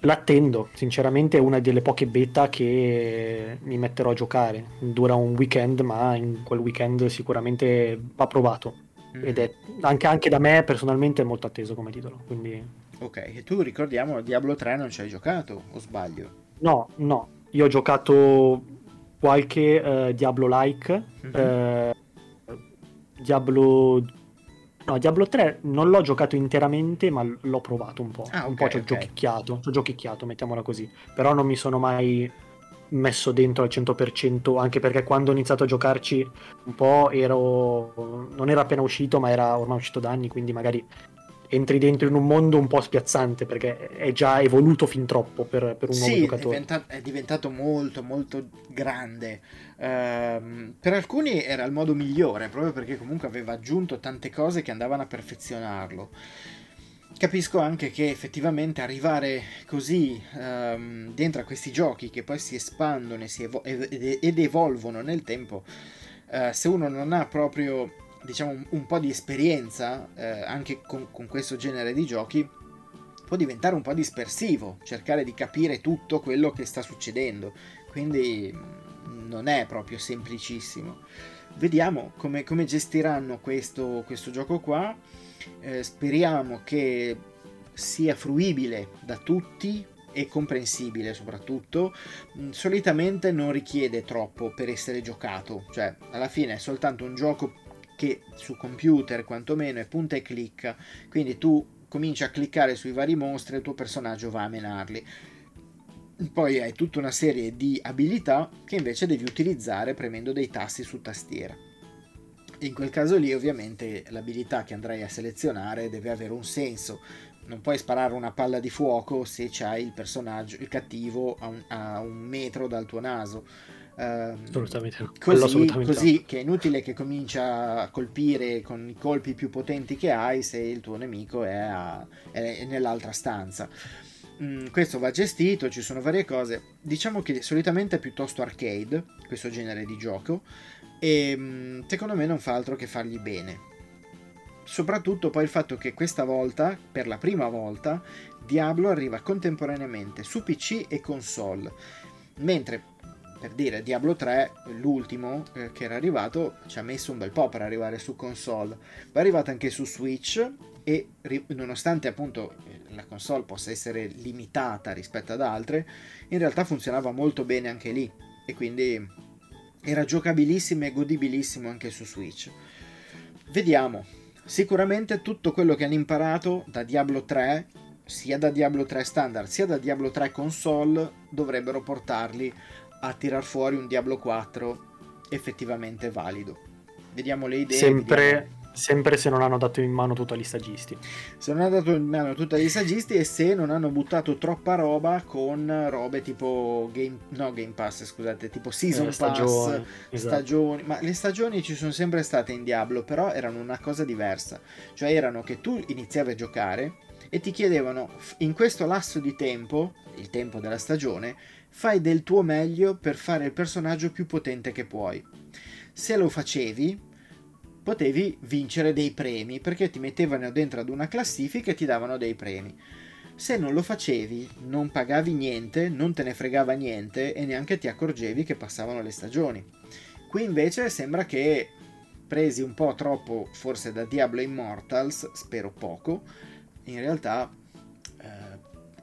Speaker 2: L'attendo, sinceramente è una delle poche beta che mi metterò a giocare. Dura un weekend, ma in quel weekend sicuramente va provato. Mm. Ed è anche, anche da me personalmente è molto atteso come titolo. Quindi
Speaker 1: Ok, e tu ricordiamo Diablo 3 non ci hai giocato, o sbaglio?
Speaker 2: No, no, io ho giocato qualche uh, Diablo-like, mm-hmm. uh, Diablo... No, Diablo 3 non l'ho giocato interamente, ma l'ho provato un po'. Ah, okay, un po' ci ho okay. giochicchiato, ci ho giochicchiato, mettiamola così. Però non mi sono mai messo dentro al 100%, anche perché quando ho iniziato a giocarci un po' ero... non era appena uscito, ma era ormai uscito da anni, quindi magari entri dentro in un mondo un po' spiazzante perché è già evoluto fin troppo per, per un nuovo
Speaker 1: sì,
Speaker 2: giocatore.
Speaker 1: È diventato, è diventato molto molto grande. Uh, per alcuni era il modo migliore, proprio perché comunque aveva aggiunto tante cose che andavano a perfezionarlo. Capisco anche che effettivamente arrivare così um, dentro a questi giochi che poi si espandono si evo- ed evolvono nel tempo, uh, se uno non ha proprio diciamo un, po' di esperienza uh, anche con, con questo genere di giochi, può diventare un po' dispersivo, cercare di capire tutto quello che sta succedendo. Quindi mm, non è proprio semplicissimo. Vediamo come, come gestiranno questo, questo gioco qua eh, speriamo che sia fruibile da tutti e comprensibile soprattutto mm, solitamente non richiede troppo per essere giocato cioè alla fine è soltanto un gioco che su computer quantomeno è punta e clicca quindi tu cominci a cliccare sui vari mostri e il tuo personaggio va a menarli poi hai tutta una serie di abilità che invece devi utilizzare premendo dei tasti su tastiera in quel caso lì ovviamente l'abilità che andrai a selezionare deve avere un senso. Non puoi sparare una palla di fuoco se c'hai il personaggio, il cattivo a un, a un metro dal tuo naso.
Speaker 2: Uh, assolutamente.
Speaker 1: Così,
Speaker 2: assolutamente
Speaker 1: così no. che è inutile che comincia a colpire con i colpi più potenti che hai se il tuo nemico è, a, è nell'altra stanza. Mm, questo va gestito, ci sono varie cose. Diciamo che solitamente è piuttosto arcade questo genere di gioco e mm, secondo me non fa altro che fargli bene. Soprattutto poi il fatto che questa volta, per la prima volta, Diablo arriva contemporaneamente su PC e console, mentre per dire Diablo 3, l'ultimo eh, che era arrivato, ci ha messo un bel po' per arrivare su console, è arrivato anche su Switch e nonostante appunto la console possa essere limitata rispetto ad altre, in realtà funzionava molto bene anche lì e quindi era giocabilissimo e godibilissimo anche su Switch. Vediamo. Sicuramente tutto quello che hanno imparato da Diablo 3, sia da Diablo 3 standard sia da Diablo 3 console, dovrebbero portarli a tirar fuori un Diablo 4 effettivamente valido. Vediamo le idee.
Speaker 2: Sempre,
Speaker 1: vediamo
Speaker 2: Sempre se non hanno dato in mano tutto agli stagisti.
Speaker 1: Se non hanno dato in mano tutto agli stagisti e se non hanno buttato troppa roba con robe tipo Game, no, game Pass, scusate, tipo Season
Speaker 2: eh, stagioni,
Speaker 1: Pass, esatto. stagioni. Ma le stagioni ci sono sempre state in Diablo, però erano una cosa diversa. Cioè erano che tu iniziavi a giocare e ti chiedevano in questo lasso di tempo, il tempo della stagione, fai del tuo meglio per fare il personaggio più potente che puoi. Se lo facevi, potevi vincere dei premi perché ti mettevano dentro ad una classifica e ti davano dei premi. Se non lo facevi, non pagavi niente, non te ne fregava niente e neanche ti accorgevi che passavano le stagioni. Qui invece sembra che presi un po' troppo forse da Diablo Immortals, spero poco, in realtà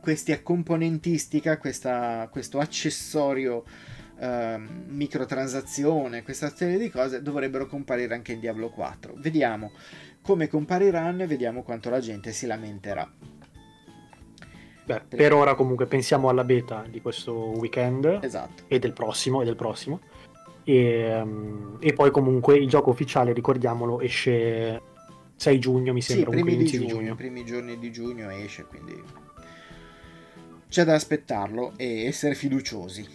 Speaker 1: questa componentistica, questa, questo accessorio uh, microtransazione, questa serie di cose dovrebbero comparire anche in Diablo 4. Vediamo come compariranno e vediamo quanto la gente si lamenterà.
Speaker 2: Beh, per ora comunque pensiamo alla beta di questo weekend
Speaker 1: esatto.
Speaker 2: e del prossimo e del prossimo. E, um, e, poi comunque il gioco ufficiale, ricordiamolo, esce 6 giugno, mi sembra,
Speaker 1: sì, primi giugno, giugno. primi giorni di giugno esce, quindi c'è da aspettarlo e essere fiduciosi.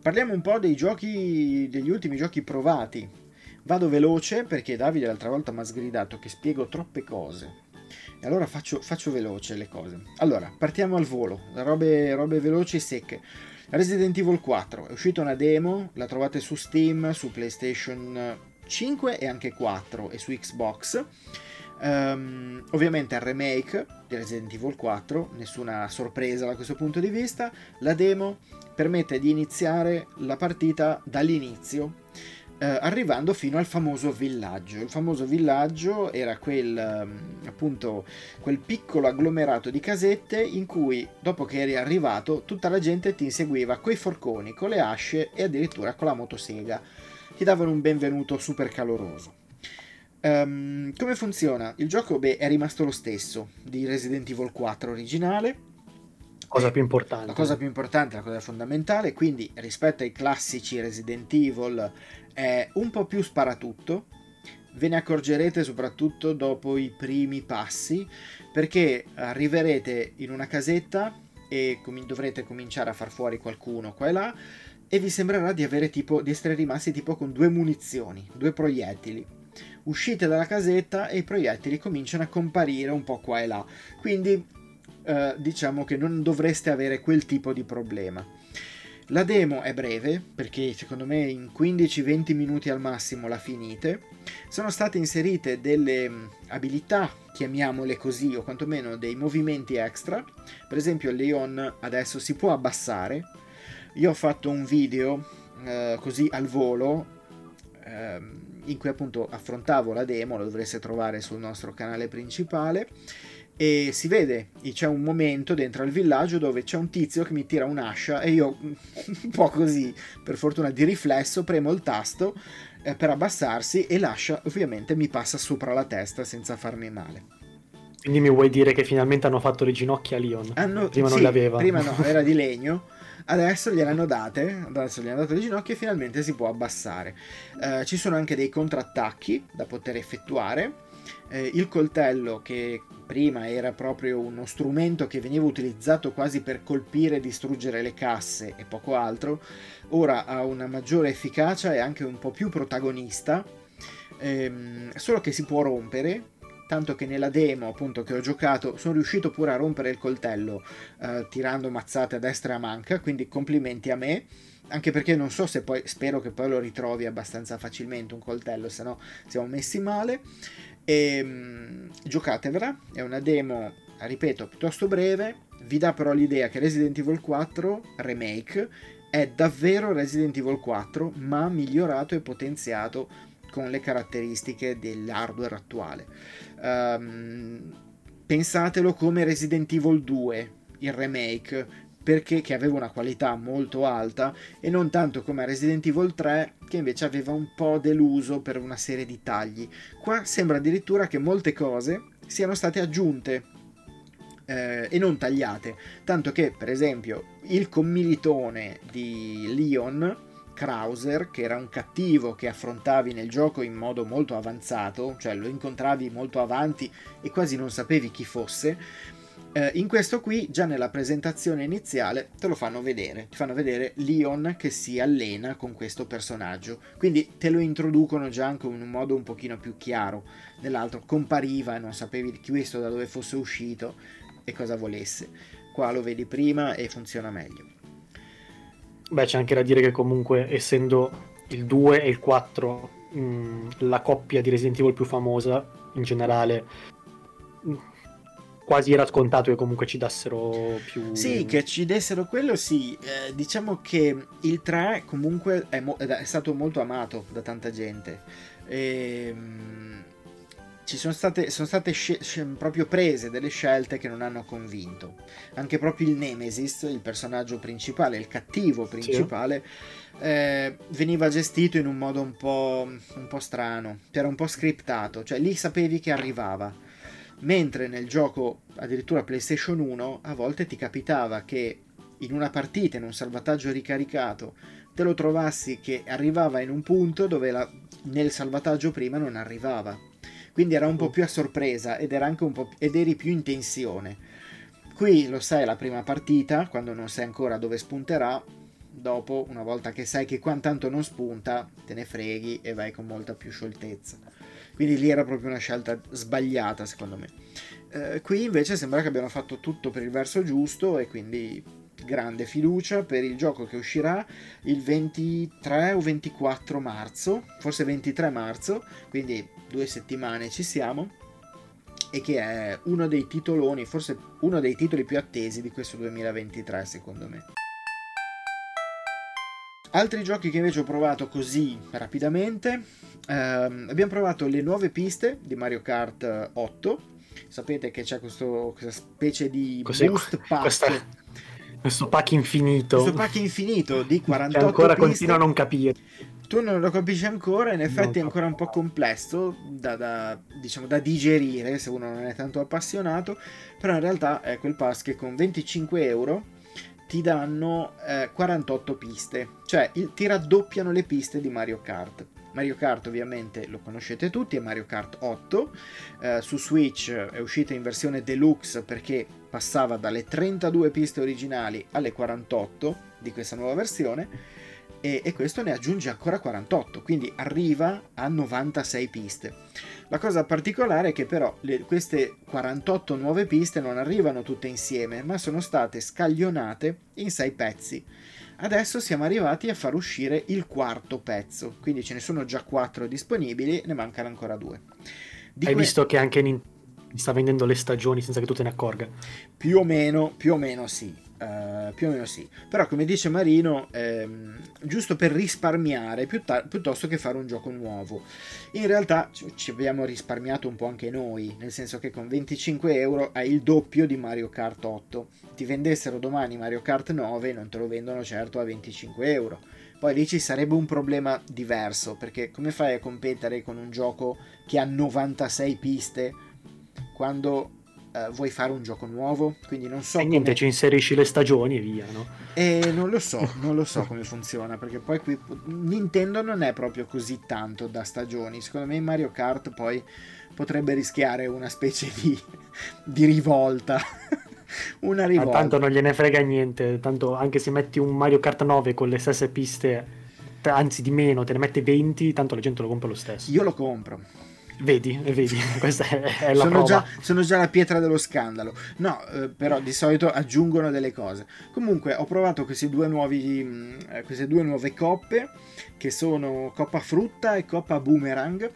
Speaker 1: Parliamo un po' dei giochi, degli ultimi giochi provati. Vado veloce perché Davide l'altra volta mi ha sgridato che spiego troppe cose. E allora faccio, faccio veloce le cose. Allora, partiamo al volo, robe, robe veloci e secche. Resident Evil 4 è uscita una demo, la trovate su Steam, su PlayStation 5 e anche 4 e su Xbox. Um, ovviamente il remake di Resident Evil 4, nessuna sorpresa da questo punto di vista. La demo permette di iniziare la partita dall'inizio, eh, arrivando fino al famoso villaggio. Il famoso villaggio era quel, um, appunto, quel piccolo agglomerato di casette in cui, dopo che eri arrivato, tutta la gente ti inseguiva coi forconi, con le asce e addirittura con la motosega. Ti davano un benvenuto super caloroso. Um, come funziona? Il gioco beh, è rimasto lo stesso di Resident Evil 4 originale.
Speaker 2: cosa più importante.
Speaker 1: La cosa più importante, la cosa fondamentale, quindi rispetto ai classici Resident Evil è un po' più sparatutto, ve ne accorgerete soprattutto dopo i primi passi, perché arriverete in una casetta e com- dovrete cominciare a far fuori qualcuno qua e là e vi sembrerà di, avere tipo, di essere rimasti tipo con due munizioni, due proiettili. Uscite dalla casetta e i proiettili cominciano a comparire un po' qua e là. Quindi eh, diciamo che non dovreste avere quel tipo di problema. La demo è breve, perché secondo me in 15-20 minuti al massimo la finite. Sono state inserite delle mm, abilità, chiamiamole così, o quantomeno dei movimenti extra. Per esempio Leon adesso si può abbassare. Io ho fatto un video eh, così al volo eh, in cui appunto affrontavo la demo, lo dovreste trovare sul nostro canale principale e si vede, c'è un momento dentro al villaggio dove c'è un tizio che mi tira un'ascia e io un po' così, per fortuna di riflesso, premo il tasto eh, per abbassarsi e l'ascia ovviamente mi passa sopra la testa senza farmi male.
Speaker 2: Quindi mi vuoi dire che finalmente hanno fatto le ginocchia a Leon?
Speaker 1: Hanno,
Speaker 2: prima
Speaker 1: sì,
Speaker 2: non le aveva.
Speaker 1: Prima no, era di legno. Adesso gliel'hanno date, adesso gli hanno dato le ginocchia e finalmente si può abbassare. Eh, ci sono anche dei contrattacchi da poter effettuare eh, il coltello che prima era proprio uno strumento che veniva utilizzato quasi per colpire e distruggere le casse e poco altro, ora ha una maggiore efficacia e anche un po' più protagonista, ehm, solo che si può rompere, tanto che nella demo appunto che ho giocato sono riuscito pure a rompere il coltello eh, tirando mazzate a destra e a manca, quindi complimenti a me. Anche perché non so se poi spero che poi lo ritrovi abbastanza facilmente un coltello se no siamo messi male. E, mh, giocatevela, è una demo, ripeto, piuttosto breve, vi dà però l'idea che Resident Evil 4 Remake è davvero Resident Evil 4, ma migliorato e potenziato con le caratteristiche dell'hardware attuale. Um, pensatelo come Resident Evil 2, il remake, perché che aveva una qualità molto alta e non tanto come Resident Evil 3 che invece aveva un po' deluso per una serie di tagli. Qua sembra addirittura che molte cose siano state aggiunte eh, e non tagliate, tanto che per esempio il commilitone di Leon Krauser, che era un cattivo che affrontavi nel gioco in modo molto avanzato, cioè lo incontravi molto avanti e quasi non sapevi chi fosse, eh, in questo qui, già nella presentazione iniziale, te lo fanno vedere. Ti fanno vedere Leon che si allena con questo personaggio. Quindi te lo introducono già anche in un modo un pochino più chiaro. Nell'altro compariva e non sapevi questo da dove fosse uscito e cosa volesse. Qua lo vedi prima e funziona meglio.
Speaker 2: Beh, c'è anche da dire che comunque, essendo il 2 e il 4 mh, mm, la coppia di Resident Evil più famosa in generale quasi era scontato che comunque ci dessero più...
Speaker 1: Sì, che ci dessero quello sì. Eh, diciamo che il 3 comunque è, mo- è, stato molto amato da tanta gente. Ehm, ci sono state, sono state sc- proprio prese delle scelte che non hanno convinto. Anche proprio il Nemesis, il personaggio principale, il cattivo principale, sì. eh, veniva gestito in un modo un po', un po' strano. Era un po' scriptato. Cioè lì sapevi che arrivava mentre nel gioco addirittura PlayStation 1 a volte ti capitava che in una partita, in un salvataggio ricaricato, te lo trovassi che arrivava in un punto dove la, nel salvataggio prima non arrivava. Quindi era un po' più a sorpresa ed, era anche un po', ed eri più in tensione. Qui lo sai la prima partita, quando non sai ancora dove spunterà, dopo, una volta che sai che qua tanto non spunta, te ne freghi e vai con molta più scioltezza. Quindi lì era proprio una scelta sbagliata, secondo me. Eh, qui invece sembra che abbiano fatto tutto per il verso giusto e quindi grande fiducia per il gioco che uscirà il 23 o 24 marzo, forse 23 marzo, quindi due settimane ci siamo e che è uno dei titoloni, forse uno dei titoli più attesi di questo 2023 secondo me. Altri giochi che invece ho provato così rapidamente, ehm, abbiamo provato le nuove piste di Mario Kart 8. Sapete che c'è questo, questa specie di
Speaker 2: Cos'è
Speaker 1: boost pack.
Speaker 2: Questa, questo pack infinito.
Speaker 1: Questo pack infinito di 48
Speaker 2: che ancora
Speaker 1: piste.
Speaker 2: continuo a non capire.
Speaker 1: tu non lo capisci ancora, in effetti è ancora un po' complesso da, da, diciamo, da digerire se uno non è tanto appassionato, però in realtà è quel pass che con 25 euro ti danno eh, 48 piste, cioè il, ti raddoppiano le piste di Mario Kart. Mario Kart ovviamente lo conoscete tutti, è Mario Kart 8, eh, su Switch è uscita in versione deluxe perché passava dalle 32 piste originali alle 48 di questa nuova versione e, e questo ne aggiunge ancora 48, quindi arriva a 96 piste. La cosa particolare è che però le, queste 48 nuove piste non arrivano tutte insieme, ma sono state scaglionate in 6 pezzi. Adesso siamo arrivati a far uscire il quarto pezzo, quindi ce ne sono già 4 disponibili, ne mancano ancora 2.
Speaker 2: Di Hai que- visto che anche Nintendo sta vendendo le stagioni senza che tu te ne accorga?
Speaker 1: Più o meno, più o meno sì. Uh, più o meno sì, però come dice Marino, ehm, giusto per risparmiare piuttosto che fare un gioco nuovo. In realtà ci abbiamo risparmiato un po' anche noi, nel senso che con 25 euro hai il doppio di Mario Kart 8. Ti vendessero domani Mario Kart 9 non te lo vendono certo a 25 euro. Poi lì ci sarebbe un problema diverso, perché come fai a competere con un gioco che ha 96 piste quando uh, vuoi fare un gioco nuovo, quindi non so...
Speaker 2: E come... niente, ci inserisci le stagioni e via, no?
Speaker 1: E non lo so, non lo so come funziona, perché poi qui Nintendo non è proprio così tanto da stagioni. Secondo me Mario Kart poi potrebbe rischiare una specie di, di rivolta. una rivolta.
Speaker 2: Ma tanto non gliene frega niente, tanto anche se metti un Mario Kart 9 con le stesse piste, anzi di meno, te ne mette 20, tanto la gente lo compra lo stesso.
Speaker 1: Io lo compro
Speaker 2: Vedi, vedi, questa è, è la
Speaker 1: sono
Speaker 2: prova.
Speaker 1: Già, sono già la pietra dello scandalo. No, eh, però di solito aggiungono delle cose. Comunque ho provato due nuovi, mm, queste due nuove coppe, che sono Coppa Frutta e Coppa Boomerang.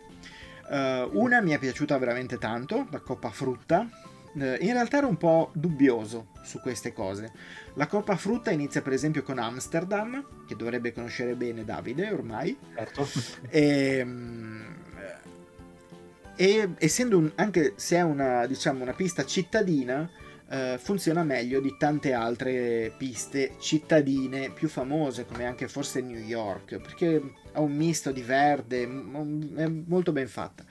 Speaker 1: Uh, una mi è piaciuta veramente tanto, la Coppa Frutta. In realtà ero un po' dubbioso su queste cose. La Coppa Frutta inizia per esempio con Amsterdam, che dovrebbe conoscere bene Davide ormai.
Speaker 2: Certo.
Speaker 1: E, um, e essendo un, anche se è una, diciamo, una pista cittadina eh, funziona meglio di tante altre piste cittadine più famose come anche forse New York perché ha un misto di verde è molto ben fatta.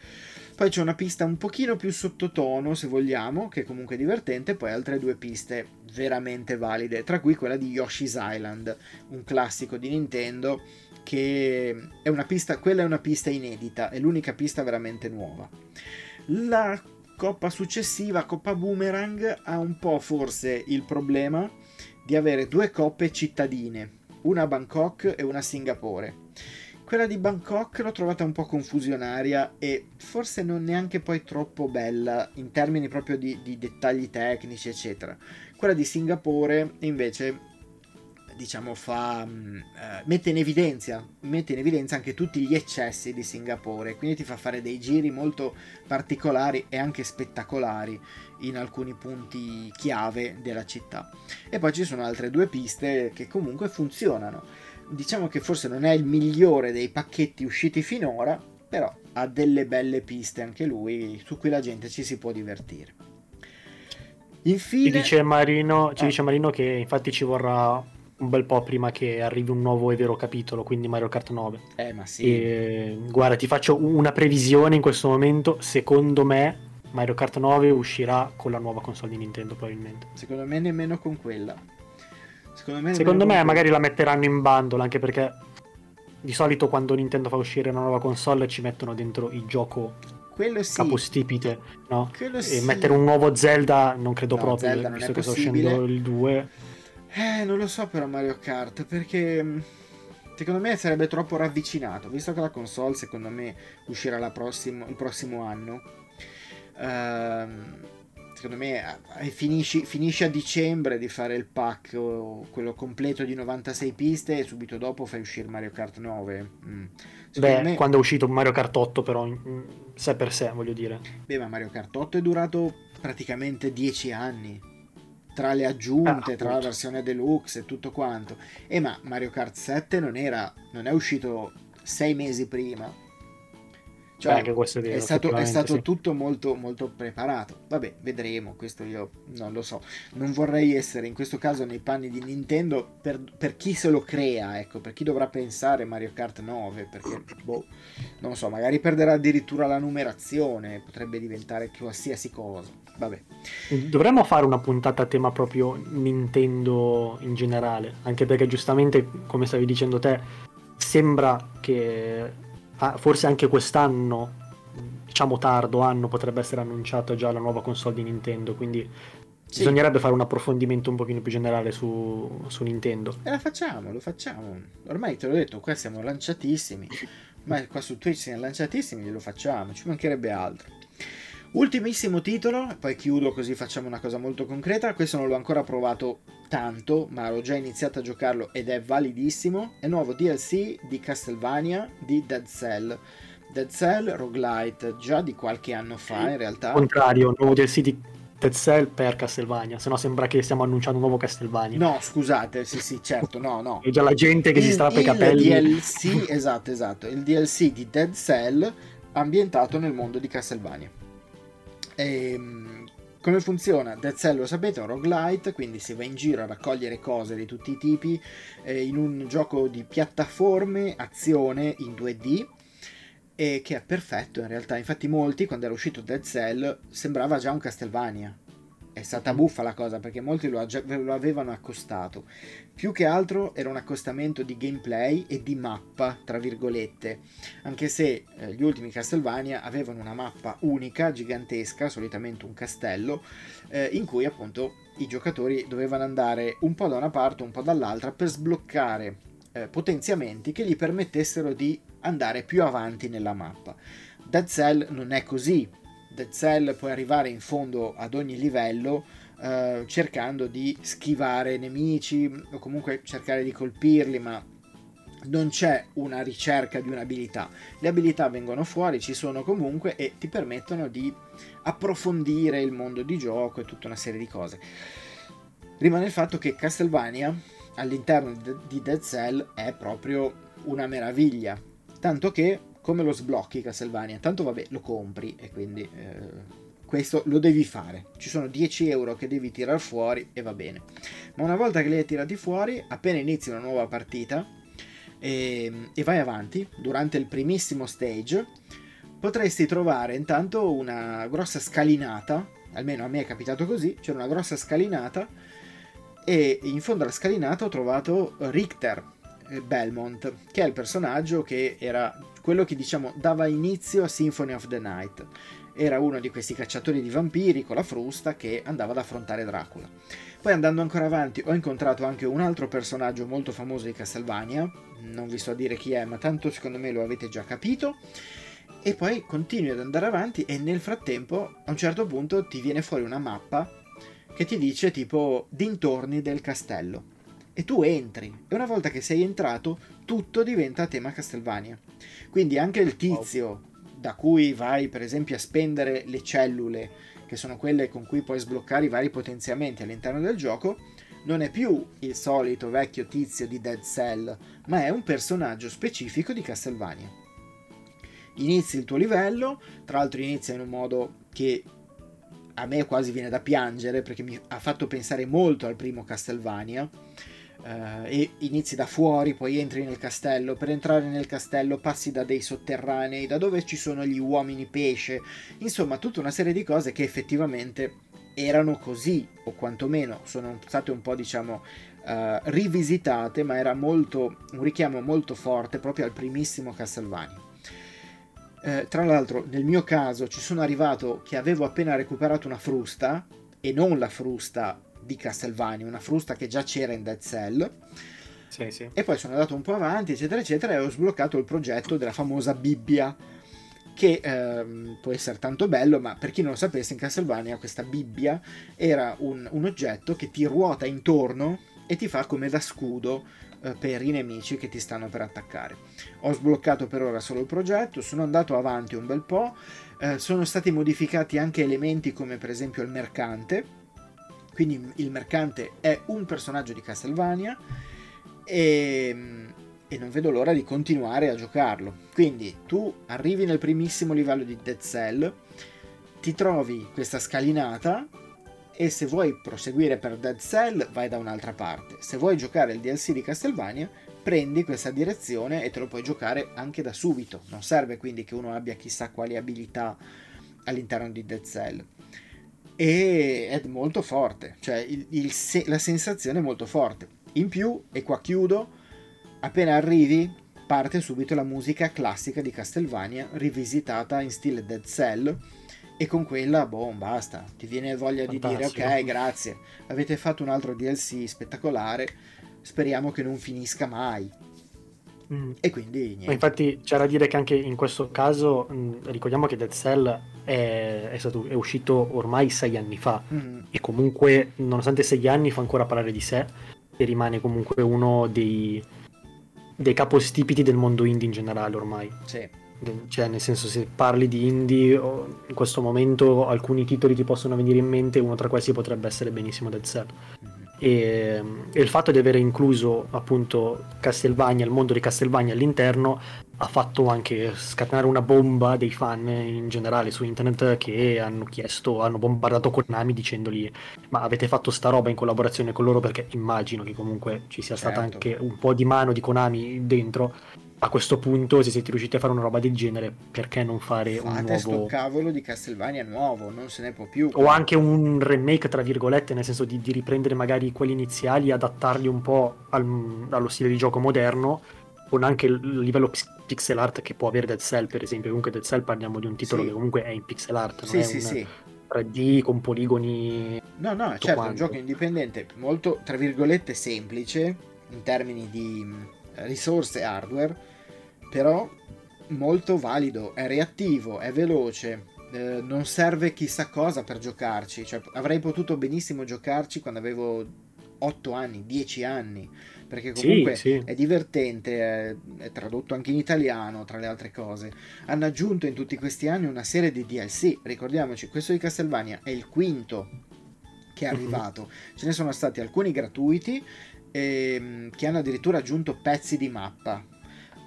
Speaker 1: Poi c'è una pista un pochino più sottotono se vogliamo che è comunque divertente poi altre due piste veramente valide tra cui quella di Yoshi's Island un classico di Nintendo che è una pista, quella è una pista inedita, è l'unica pista veramente nuova. La coppa successiva, Coppa Boomerang, ha un po' forse il problema di avere due coppe cittadine, una a Bangkok e una a Singapore. Quella di Bangkok l'ho trovata un po' confusionaria e forse non neanche poi troppo bella in termini proprio di, di dettagli tecnici, eccetera. Quella di Singapore invece diciamo fa mm, eh, mette in evidenza mette in evidenza anche tutti gli eccessi di Singapore quindi ti fa fare dei giri molto particolari e anche spettacolari in alcuni punti chiave della città. E poi ci sono altre due piste che comunque funzionano. Diciamo che forse non è il migliore dei pacchetti usciti finora però ha delle belle piste anche lui su cui la gente ci si può divertire.
Speaker 2: Infine... Ci dice Marino, ci ah. dice Marino che infatti ci vorrà un bel po' prima che arrivi un nuovo e vero capitolo, quindi Mario Kart 9.
Speaker 1: Eh, ma sì.
Speaker 2: E, guarda, ti faccio una previsione in questo momento. Secondo me Mario Kart 9 uscirà con la nuova console di Nintendo, probabilmente.
Speaker 1: Secondo me nemmeno con quella.
Speaker 2: Secondo me, Secondo me magari la metteranno in bundle, anche perché di solito quando Nintendo fa uscire una nuova console ci mettono dentro il gioco
Speaker 1: quello sì.
Speaker 2: capostipite, no?
Speaker 1: Quello
Speaker 2: e
Speaker 1: sì.
Speaker 2: mettere un nuovo Zelda non credo
Speaker 1: no,
Speaker 2: proprio,
Speaker 1: Zelda
Speaker 2: visto che
Speaker 1: sta
Speaker 2: uscendo il 2.
Speaker 1: Eh, non lo so però Mario Kart, perché mm, secondo me sarebbe troppo ravvicinato, visto che la console secondo me uscirà prossimo, il prossimo anno. Ehm, secondo me finisci, finisci, a dicembre di fare il pack, quello completo di 96 piste e subito dopo fai uscire Mario Kart 9. Mm.
Speaker 2: Beh, me... quando è uscito Mario Kart 8 però, sé per sé voglio dire.
Speaker 1: Beh, ma Mario Kart 8 è durato praticamente 10 anni tra le aggiunte, ah, tra la versione deluxe e tutto quanto. E ma Mario Kart 7 non era non è uscito sei mesi prima. Cioè, Beh, è, stato, è stato sì. tutto molto, molto preparato. Vabbè, vedremo. Questo io non lo so. Non vorrei essere in questo caso nei panni di Nintendo per, per chi se lo crea, ecco, per chi dovrà pensare Mario Kart 9. Perché, boh, non so, magari perderà addirittura la numerazione. Potrebbe diventare qualsiasi cosa. Vabbè.
Speaker 2: Dovremmo fare una puntata a tema proprio Nintendo in generale. Anche perché, giustamente, come stavi dicendo te, sembra che ah, forse anche quest'anno, diciamo tardo anno, potrebbe essere annunciata già la nuova console di Nintendo, quindi sì. bisognerebbe fare un approfondimento un pochino più generale su, su Nintendo.
Speaker 1: E la facciamo, lo facciamo. Ormai te l'ho detto, qua siamo lanciatissimi, ma qua su Twitch siamo lanciatissimi, lo facciamo, ci mancherebbe altro. Ultimissimo titolo, poi chiudo così facciamo una cosa molto concreta. Questo non l'ho ancora provato tanto, ma ho già iniziato a giocarlo ed è validissimo. È il nuovo DLC di Castlevania di Dead Cell. Dead Cell roguelite già di qualche anno fa in realtà. Al
Speaker 2: contrario, nuovo DLC di Dead Cell per Castlevania, se no sembra che stiamo annunciando un nuovo Castlevania.
Speaker 1: No, scusate, sì sì, certo, no, no.
Speaker 2: È già la gente che il, si strappa i capelli.
Speaker 1: Il DLC, esatto, esatto, il DLC di Dead Cell ambientato nel mondo di Castlevania. E, ehm, come funziona? Dead Cell lo sapete è un roguelite, quindi si va in giro a raccogliere cose di tutti i tipi eh, in un gioco di piattaforme, azione in 2D e che è perfetto in realtà. Infatti molti quando era uscito Dead Cell sembrava già un Castlevania è stata buffa la cosa perché molti lo, lo, avevano accostato. Più che altro era un accostamento di gameplay e di mappa, tra virgolette, anche se eh, gli ultimi Castlevania avevano una mappa unica, gigantesca, solitamente un castello, eh, in cui appunto i giocatori dovevano andare un po' da una parte, un po' dall'altra per sbloccare eh, potenziamenti che gli permettessero di andare più avanti nella mappa. Dead Cell non è così, Dead Cell puoi arrivare in fondo ad ogni livello eh, cercando di schivare nemici o comunque cercare di colpirli, ma non c'è una ricerca di un'abilità. Le abilità vengono fuori, ci sono comunque e ti permettono di approfondire il mondo di gioco e tutta una serie di cose. Rimane il fatto che Castlevania all'interno di Dead Cell è proprio una meraviglia, tanto che come lo sblocchi Castlevania? Tanto vabbè, lo compri e quindi eh, questo lo devi fare. Ci sono 10 euro che devi tirar fuori e va bene. Ma una volta che li hai tirati fuori, appena inizi una nuova partita e, ehm, e vai avanti, durante il primissimo stage, potresti trovare intanto una grossa scalinata, almeno a me è capitato così, c'era una grossa scalinata e in fondo alla scalinata ho trovato Richter, eh, Belmont, che è il personaggio che era quello che diciamo dava inizio a Symphony of the Night. Era uno di questi cacciatori di vampiri con la frusta che andava ad affrontare Dracula. Poi andando ancora avanti ho incontrato anche un altro personaggio molto famoso di Castlevania, non vi so dire chi è, ma tanto secondo me lo avete già capito. E poi continui ad andare avanti e nel frattempo a un certo punto ti viene fuori una mappa che ti dice tipo dintorni del castello e tu entri e una volta che sei entrato tutto diventa tema Castlevania. Quindi anche il tizio da cui vai per esempio a spendere le cellule, che sono quelle con cui puoi sbloccare i vari potenziamenti all'interno del gioco, non è più il solito vecchio tizio di Dead Cell, ma è un personaggio specifico di Castlevania. Inizi il tuo livello, tra l'altro inizia in un modo che a me quasi viene da piangere perché mi ha fatto pensare molto al primo Castlevania Uh, e inizi da fuori, poi entri nel castello. Per entrare nel castello passi da dei sotterranei, da dove ci sono gli uomini pesce. Insomma, tutta una serie di cose che effettivamente erano così, o quantomeno sono state un po', diciamo, uh, rivisitate, ma era molto un richiamo molto forte proprio al primissimo Castlevania. Uh, tra l'altro, nel mio caso ci sono arrivato che avevo appena recuperato una frusta, e non la frusta di Castlevania, una frusta che già c'era in Dead Cell.
Speaker 2: Sì, sì.
Speaker 1: E poi sono andato un po' avanti, eccetera, eccetera, e ho sbloccato il progetto della famosa Bibbia, che ehm, può essere tanto bello, ma per chi non lo sapesse, in Castlevania questa Bibbia era un, un oggetto che ti ruota intorno e ti fa come da scudo eh, per i nemici che ti stanno per attaccare. Ho sbloccato per ora solo il progetto, sono andato avanti un bel po', eh, sono stati modificati anche elementi come per esempio il mercante, quindi il mercante è un personaggio di Castlevania e, e non vedo l'ora di continuare a giocarlo. Quindi tu arrivi nel primissimo livello di Dead Cell, ti trovi questa scalinata e se vuoi proseguire per Dead Cell vai da un'altra parte. Se vuoi giocare il DLC di Castlevania, prendi questa direzione e te lo puoi giocare anche da subito. Non serve quindi che uno abbia chissà quali abilità all'interno di Dead Cell. E è molto forte, cioè il, il se- la sensazione è molto forte. In più, e qua chiudo, appena arrivi parte subito la musica classica di Castlevania rivisitata in stile Dead Cell e con quella, boh, basta, ti viene voglia Fantastico. di dire ok, grazie, avete fatto un altro DLC spettacolare, speriamo che non finisca mai. Mm. E quindi niente.
Speaker 2: Ma infatti c'è da dire che anche in questo caso mh, mm, ricordiamo che Dead Cell è, è, stato, è, uscito ormai sei anni fa mm. e comunque nonostante sei anni fa ancora parlare di sé e rimane comunque uno dei, dei capostipiti del mondo indie in generale ormai.
Speaker 1: Sì
Speaker 2: cioè nel senso se parli di indie in questo momento alcuni titoli ti possono venire in mente uno tra questi potrebbe essere benissimo Dead Cell mm-hmm. E, e, il fatto di aver incluso appunto Castlevania il mondo di Castlevania all'interno ha fatto anche scatenare una bomba dei fan in generale su internet che hanno chiesto hanno bombardato Konami dicendogli ma avete fatto sta roba in collaborazione con loro perché immagino che comunque ci sia certo. stata anche un po' di mano di Konami dentro a questo punto, se siete riusciti a fare una roba del genere, perché non fare Fate un nuovo...
Speaker 1: sto cavolo di Castlevania nuovo, non se ne può più.
Speaker 2: O anche un remake, tra virgolette, nel senso di, di riprendere magari quelli iniziali, adattarli un po' al, allo stile di gioco moderno, con anche il livello pixel art che può avere Dead Cell, per esempio. Comunque Dead Cell parliamo di un titolo sì. che comunque è in pixel art, non
Speaker 1: sì,
Speaker 2: è
Speaker 1: sì, un...
Speaker 2: sì. 3D con poligoni.
Speaker 1: No, no, certo, quanto. è un gioco indipendente, molto tra virgolette semplice in termini di risorse hardware, però molto valido, è reattivo, è veloce, eh, non serve chissà cosa per giocarci, cioè, avrei potuto benissimo giocarci quando avevo 8 anni, 10 anni, perché comunque sì, sì. è divertente, è, è, tradotto anche in italiano, tra le altre cose. Hanno aggiunto in tutti questi anni una serie di DLC, ricordiamoci, questo di Castlevania è il quinto che è mhm. arrivato, ce ne sono stati alcuni gratuiti ehm, che hanno addirittura aggiunto pezzi di mappa,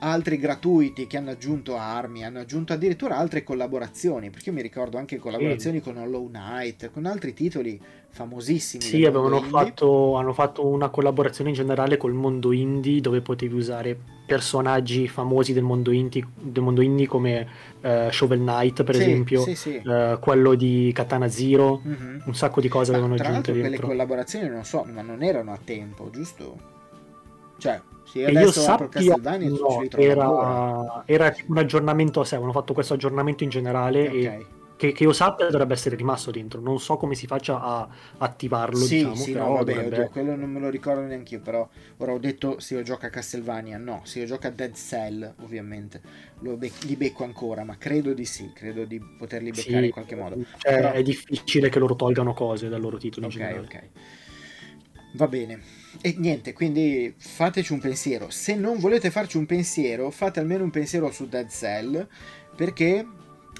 Speaker 1: altri gratuiti che hanno aggiunto armi, hanno aggiunto addirittura altre collaborazioni, perché io mi ricordo anche collaborazioni sì. con Hollow Knight, con altri titoli famosissimi.
Speaker 2: Sì, avevano fatto, hanno fatto una collaborazione in generale col mondo indie dove potevi usare personaggi famosi del mondo indie, del mondo indie come uh, Shovel Knight per sì, esempio, sì, sì. Uh, quello di Katana Zero, mm-hmm. un sacco di cose ma avevano aggiunto.
Speaker 1: Tra quelle collaborazioni non so, ma non erano a tempo, giusto? Cioè,
Speaker 2: sì, e io sappia, no, era, era, un aggiornamento a sé, hanno fatto questo aggiornamento in generale okay. e che, che, io sappia dovrebbe essere rimasto dentro. Non so come si faccia a attivarlo.
Speaker 1: Sì,
Speaker 2: diciamo,
Speaker 1: sì, no, vabbè, dovrebbe... oddio, quello non me lo ricordo neanche io. Però ora ho detto se io gioco a Castlevania, no, se io gioco a Dead Cell, ovviamente be- li becco ancora, ma credo di sì, credo di poterli beccare sì, in qualche modo.
Speaker 2: Cioè, però... È difficile che loro tolgano cose dal loro titolo.
Speaker 1: Ok, ok. Va bene. E niente, quindi fateci un pensiero. Se non volete farci un pensiero, fate almeno un pensiero su Dead Cell, perché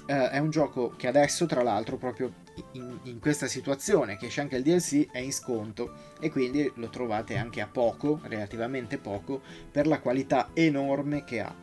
Speaker 1: eh, è un gioco che adesso, tra l'altro, proprio in, in, questa situazione, che c'è anche il DLC, è in sconto e quindi lo trovate anche a poco, relativamente poco, per la qualità enorme che ha.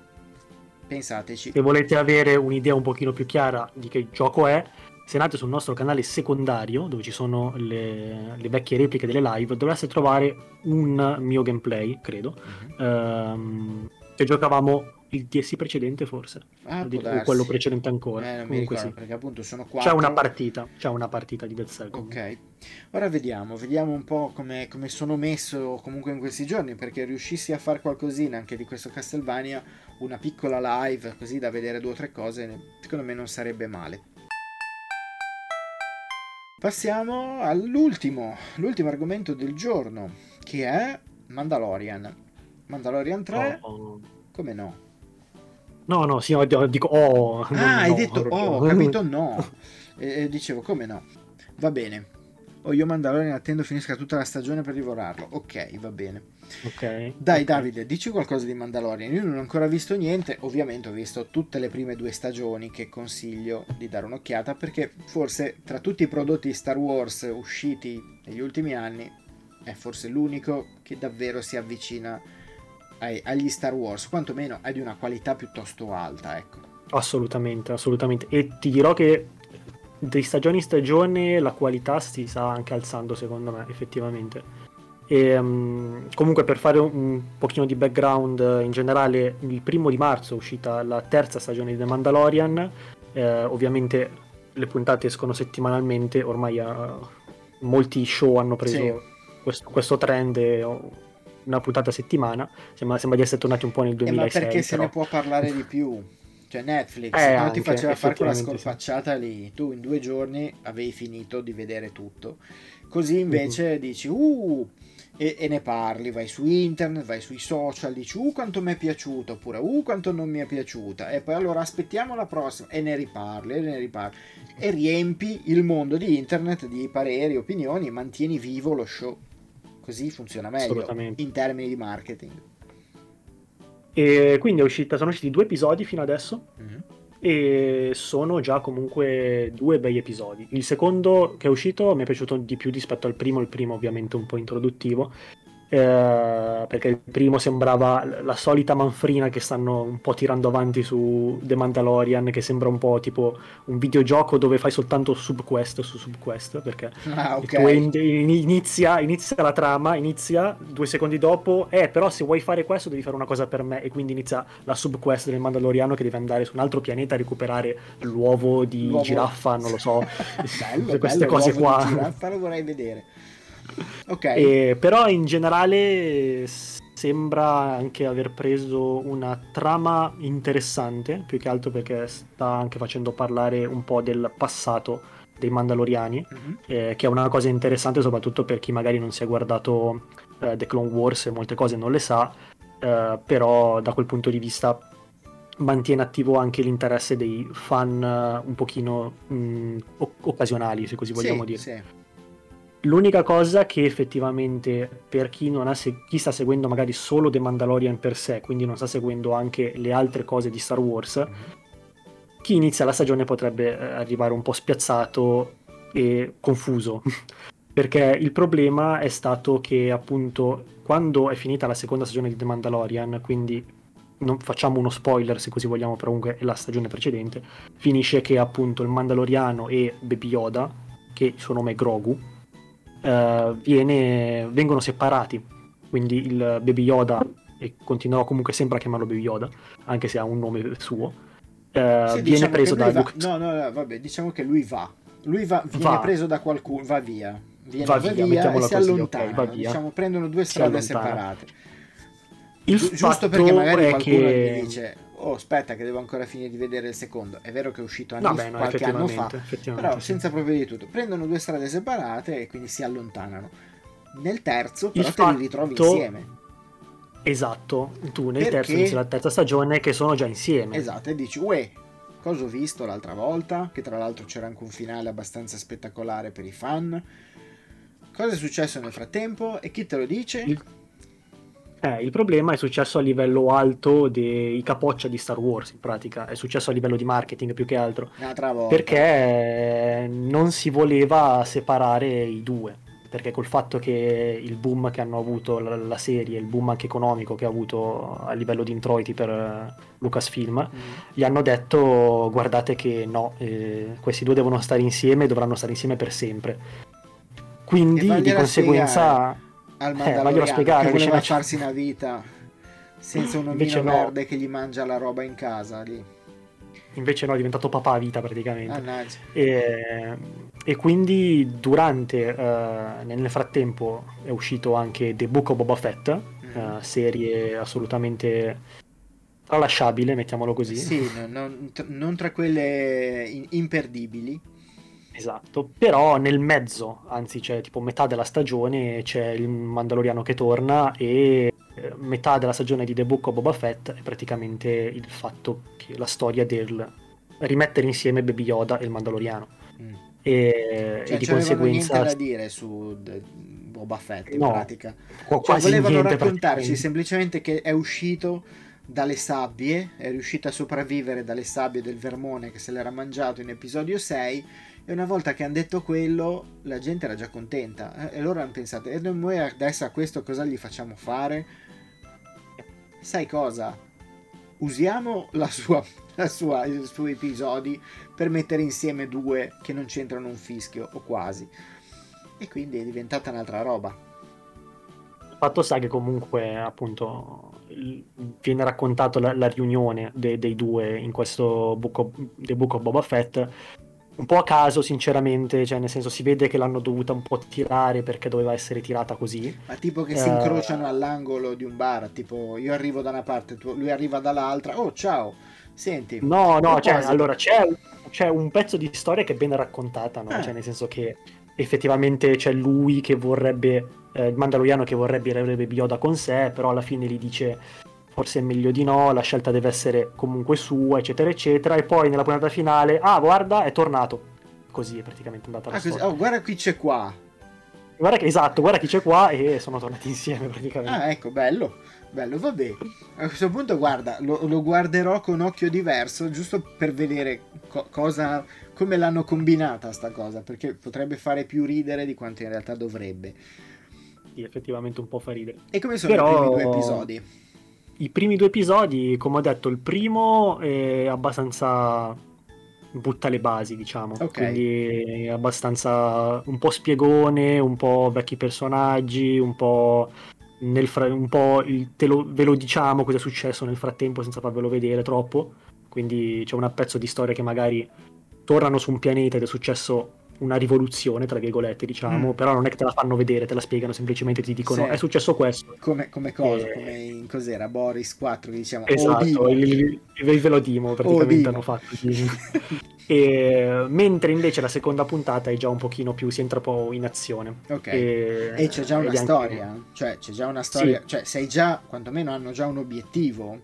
Speaker 1: Pensateci.
Speaker 2: Se volete avere un'idea un pochino più chiara di che gioco è, se andate sul nostro canale secondario, dove ci sono le, le vecchie repliche delle live, dovreste trovare un mio gameplay, credo, uh-huh. ehm, che giocavamo il DS precedente forse, ah, o quello precedente ancora.
Speaker 1: Eh, Comunque ricordo, sì. perché appunto sono
Speaker 2: quattro. C'è una partita, c'è una partita di Dead Cell.
Speaker 1: Ok, ora vediamo, vediamo un po' come, come sono messo comunque in questi giorni, perché riuscissi a fare qualcosina anche di questo Castlevania, una piccola live così da vedere due o tre cose, secondo me non sarebbe male. Passiamo all'ultimo, l'ultimo argomento del giorno, che è Mandalorian. Mandalorian 3, oh, oh. come no?
Speaker 2: No, no, sì, dico oh.
Speaker 1: Ah, hai no, detto oh, ho capito no. e, dicevo come no. Va bene. O io Mandalorian attendo finisca tutta la stagione per divorarlo. Ok, va bene.
Speaker 2: Ok.
Speaker 1: Dai. Davide, dici qualcosa di Mandalorian. Io non ho ancora visto niente, ovviamente ho visto tutte le prime due stagioni che consiglio di dare un'occhiata perché forse tra tutti i prodotti Star Wars usciti negli ultimi anni è forse l'unico che davvero si avvicina ai, agli Star Wars, quantomeno è di una qualità piuttosto alta, ecco.
Speaker 2: Assolutamente, assolutamente. E ti dirò che di stagione in stagione la qualità si sta anche alzando, secondo me, effettivamente. E, um, comunque per fare un, pochino di background in generale il primo di marzo è uscita la terza stagione di The Mandalorian eh, ovviamente le puntate escono settimanalmente ormai uh, molti show hanno preso sì. questo, questo, trend una puntata a settimana sembra, sembra, di essere tornati un po' nel 2006 eh,
Speaker 1: ma perché se ne può parlare di più cioè Netflix eh, non ti faceva fare quella scorpacciata sì. lì tu in due giorni avevi finito di vedere tutto così invece uh-huh. dici uh e, e, ne parli, vai su internet, vai sui social, dici uh quanto mi è piaciuta oppure uh quanto non mi è piaciuta e poi allora aspettiamo la prossima e ne riparli e ne riparli e riempi il mondo di internet di pareri, opinioni e mantieni vivo lo show. Così funziona meglio in termini di marketing.
Speaker 2: E quindi uscita, sono usciti due episodi fino adesso. Mm-hmm e sono già comunque due bei episodi. Il secondo che è uscito mi è piaciuto di più rispetto al primo, il primo ovviamente un po' introduttivo eh, perché il primo sembrava la solita manfrina che stanno un po' tirando avanti su The Mandalorian, che sembra un po' tipo un videogioco dove fai soltanto subquest su subquest, perché ah, okay. inizia, inizia, la trama, inizia due secondi dopo, eh però se vuoi fare questo devi fare una cosa per me, e quindi inizia la subquest del Mandaloriano che deve andare su un altro pianeta a recuperare l'uovo di l'uovo. giraffa, non lo so,
Speaker 1: bello, queste bello, cose qua. giraffa lo vorrei vedere.
Speaker 2: Ok. E, però in generale sembra anche aver preso una trama interessante, più che altro perché sta anche facendo parlare un po' del passato dei Mandaloriani, mm-hmm. eh, che è una cosa interessante soprattutto per chi magari non si è guardato eh, The Clone Wars e molte cose non le sa, eh, però da quel punto di vista mantiene attivo anche l'interesse dei fan uh, un pochino mh, mm, occasionali, se così vogliamo sì, dire. Sì. L'unica cosa che effettivamente per chi, non ha se- chi sta seguendo magari solo The Mandalorian per sé, quindi non sta seguendo anche le altre cose di Star Wars, mm-hmm. chi inizia la stagione potrebbe eh, arrivare un po' spiazzato e confuso. Perché il problema è stato che appunto quando è finita la seconda stagione di The Mandalorian, quindi non facciamo uno spoiler se così vogliamo, però comunque è la stagione precedente, finisce che appunto il Mandaloriano e Baby Yoda, che il suo nome è Grogu, uh, viene, vengono separati. Quindi il Baby Yoda, e continuerò comunque sempre a chiamarlo Baby Yoda, anche se ha un nome suo, uh, sì, viene diciamo preso da Luke.
Speaker 1: No, no, no, vabbè, diciamo che lui va. Lui va, viene va. preso da qualcuno, va via. Viene, va, va via, via e si allontana. Okay, diciamo, prendono due strade separate. Il Giusto perché magari qualcuno che... dice oh aspetta che devo ancora finire di vedere il secondo. È vero che è uscito anni, no, beh, no, qualche anno fa però senza proprio di tutto. Prendono due strade separate e quindi si allontanano. Nel terzo però il te li ritrovi insieme.
Speaker 2: Esatto tu nel Perché... terzo inizi la terza stagione che sono già insieme.
Speaker 1: Esatto e dici uè cosa ho visto l'altra volta? Che tra l'altro c'era anche un finale abbastanza spettacolare per i fan. Cosa è successo nel frattempo? E chi te lo dice?
Speaker 2: Il eh, il problema è successo a livello alto dei capoccia di Star Wars, in pratica, è successo a livello di marketing più che altro. Perché non si voleva separare i due. Perché col fatto che il boom che hanno avuto la, la serie, il boom anche economico che ha avuto a livello di introiti per uh, Lucasfilm, mm. gli hanno detto guardate che no, eh, questi due devono stare insieme e dovranno stare insieme per sempre. Quindi di conseguenza... Spiegare
Speaker 1: al Mandaloriano eh, spiegare, che voleva farsi una vita senza un omino no. verde che gli mangia la roba in casa lì.
Speaker 2: Invece no, è diventato papà a vita praticamente. E, e, quindi durante, uh, nel frattempo è uscito anche The Book of Boba Fett, mm. uh, serie assolutamente tralasciabile, mettiamolo così.
Speaker 1: Sì, non, non tra quelle imperdibili.
Speaker 2: Esatto, però nel mezzo, anzi c'è tipo metà della stagione, c'è il Mandaloriano che torna e eh, metà della stagione di The Book of Boba Fett è praticamente il fatto che la storia del rimettere insieme Baby Yoda e il Mandaloriano. Mm. E,
Speaker 1: cioè,
Speaker 2: e di
Speaker 1: conseguenza... niente da dire su Boba Fett in no, pratica. Cioè, volevano raccontarci semplicemente che è uscito dalle sabbie, è riuscito a sopravvivere dalle sabbie del vermone che se l'era mangiato in episodio 6 e una volta che hanno detto quello, la gente era già contenta. E loro hanno pensato, e noi adesso a questo cosa gli facciamo fare? sai cosa? Usiamo la sua, la sua, i suoi episodi per mettere insieme due che non c'entrano un fischio, o quasi. E quindi è diventata un'altra roba.
Speaker 2: Il fatto sta che comunque, appunto, viene raccontato la, la riunione de, dei due in questo Book of, Book of Boba Fett un po' a caso, sinceramente, cioè nel senso si vede che l'hanno dovuta un po' tirare perché doveva essere tirata così.
Speaker 1: Ma tipo che si incrociano all'angolo di un bar, tipo io arrivo da una parte, tu, lui arriva dall'altra, oh ciao, senti.
Speaker 2: No, no, cioè, allora c'è, c'è, un pezzo di storia che è ben raccontata, no? Eh. Cioè nel senso che effettivamente c'è lui che vorrebbe, eh, il Mandaloriano che vorrebbe avrebbe Bioda con sé, però alla fine gli dice forse è meglio di no, la scelta deve essere comunque sua, eccetera, eccetera. E poi nella puntata finale, ah, guarda, è tornato. Così è praticamente andata la ah, storia.
Speaker 1: Oh, guarda chi c'è qua.
Speaker 2: Guarda che, esatto, guarda chi c'è qua e sono tornati insieme praticamente.
Speaker 1: Ah, ecco, bello. Bello, vabbè. A questo punto, guarda, lo, lo guarderò con occhio diverso, giusto per vedere co- cosa, come l'hanno combinata sta cosa, perché potrebbe fare più ridere di quanto in realtà dovrebbe.
Speaker 2: Sì, effettivamente un po' fa ridere.
Speaker 1: E come sono Però... i primi due episodi?
Speaker 2: I primi due episodi, come ho detto, il primo è abbastanza butta le basi, diciamo. Okay. Quindi è abbastanza un po' spiegone, un po' vecchi personaggi, un po'. Nel fra... un po' il... lo... ve lo diciamo cosa è successo nel frattempo senza farvelo vedere troppo. Quindi c'è un pezzo di storia che magari tornano su un pianeta ed è successo una rivoluzione, tra virgolette, diciamo, mm. però non è che te la fanno vedere, te la spiegano, semplicemente ti dicono sì. è successo questo.
Speaker 1: Come, come cosa? E... Come in cos'era? Boris 4 che diciamo
Speaker 2: Esatto, il, il, il velodimo praticamente hanno fatto. e, mentre invece la seconda puntata è già un pochino più, si entra un po' in azione.
Speaker 1: Ok. E, e c'è già una storia, anche... cioè c'è già una storia, sì. cioè sei già, quantomeno hanno già un obiettivo.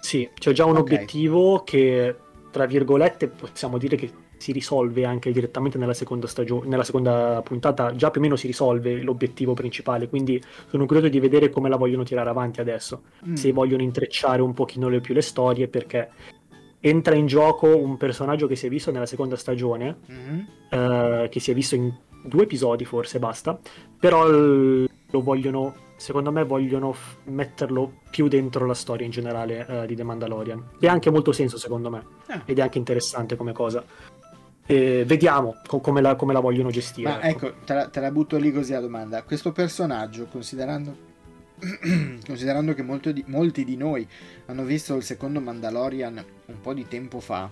Speaker 2: Sì, c'è già un okay. obiettivo che, tra virgolette, possiamo dire che si risolve anche direttamente nella seconda, stagio- nella seconda puntata, già più o meno si risolve l'obiettivo principale, quindi sono curioso di vedere come la vogliono tirare avanti adesso, mm. se vogliono intrecciare un pochino le più le storie, perché entra in gioco un personaggio che si è visto nella seconda stagione, mm-hmm. eh, che si è visto in due episodi forse, basta, però lo vogliono secondo me vogliono f- metterlo più dentro la storia in generale uh, di The Mandalorian. E ha anche molto senso secondo me. Ah. Ed è anche interessante come cosa. E vediamo co- come, la, come, la, vogliono gestire.
Speaker 1: Ma ecco, ecco te, la, te, la, butto lì così la domanda. Questo personaggio, considerando, considerando che di, molti di noi hanno visto il secondo Mandalorian un po' di tempo fa,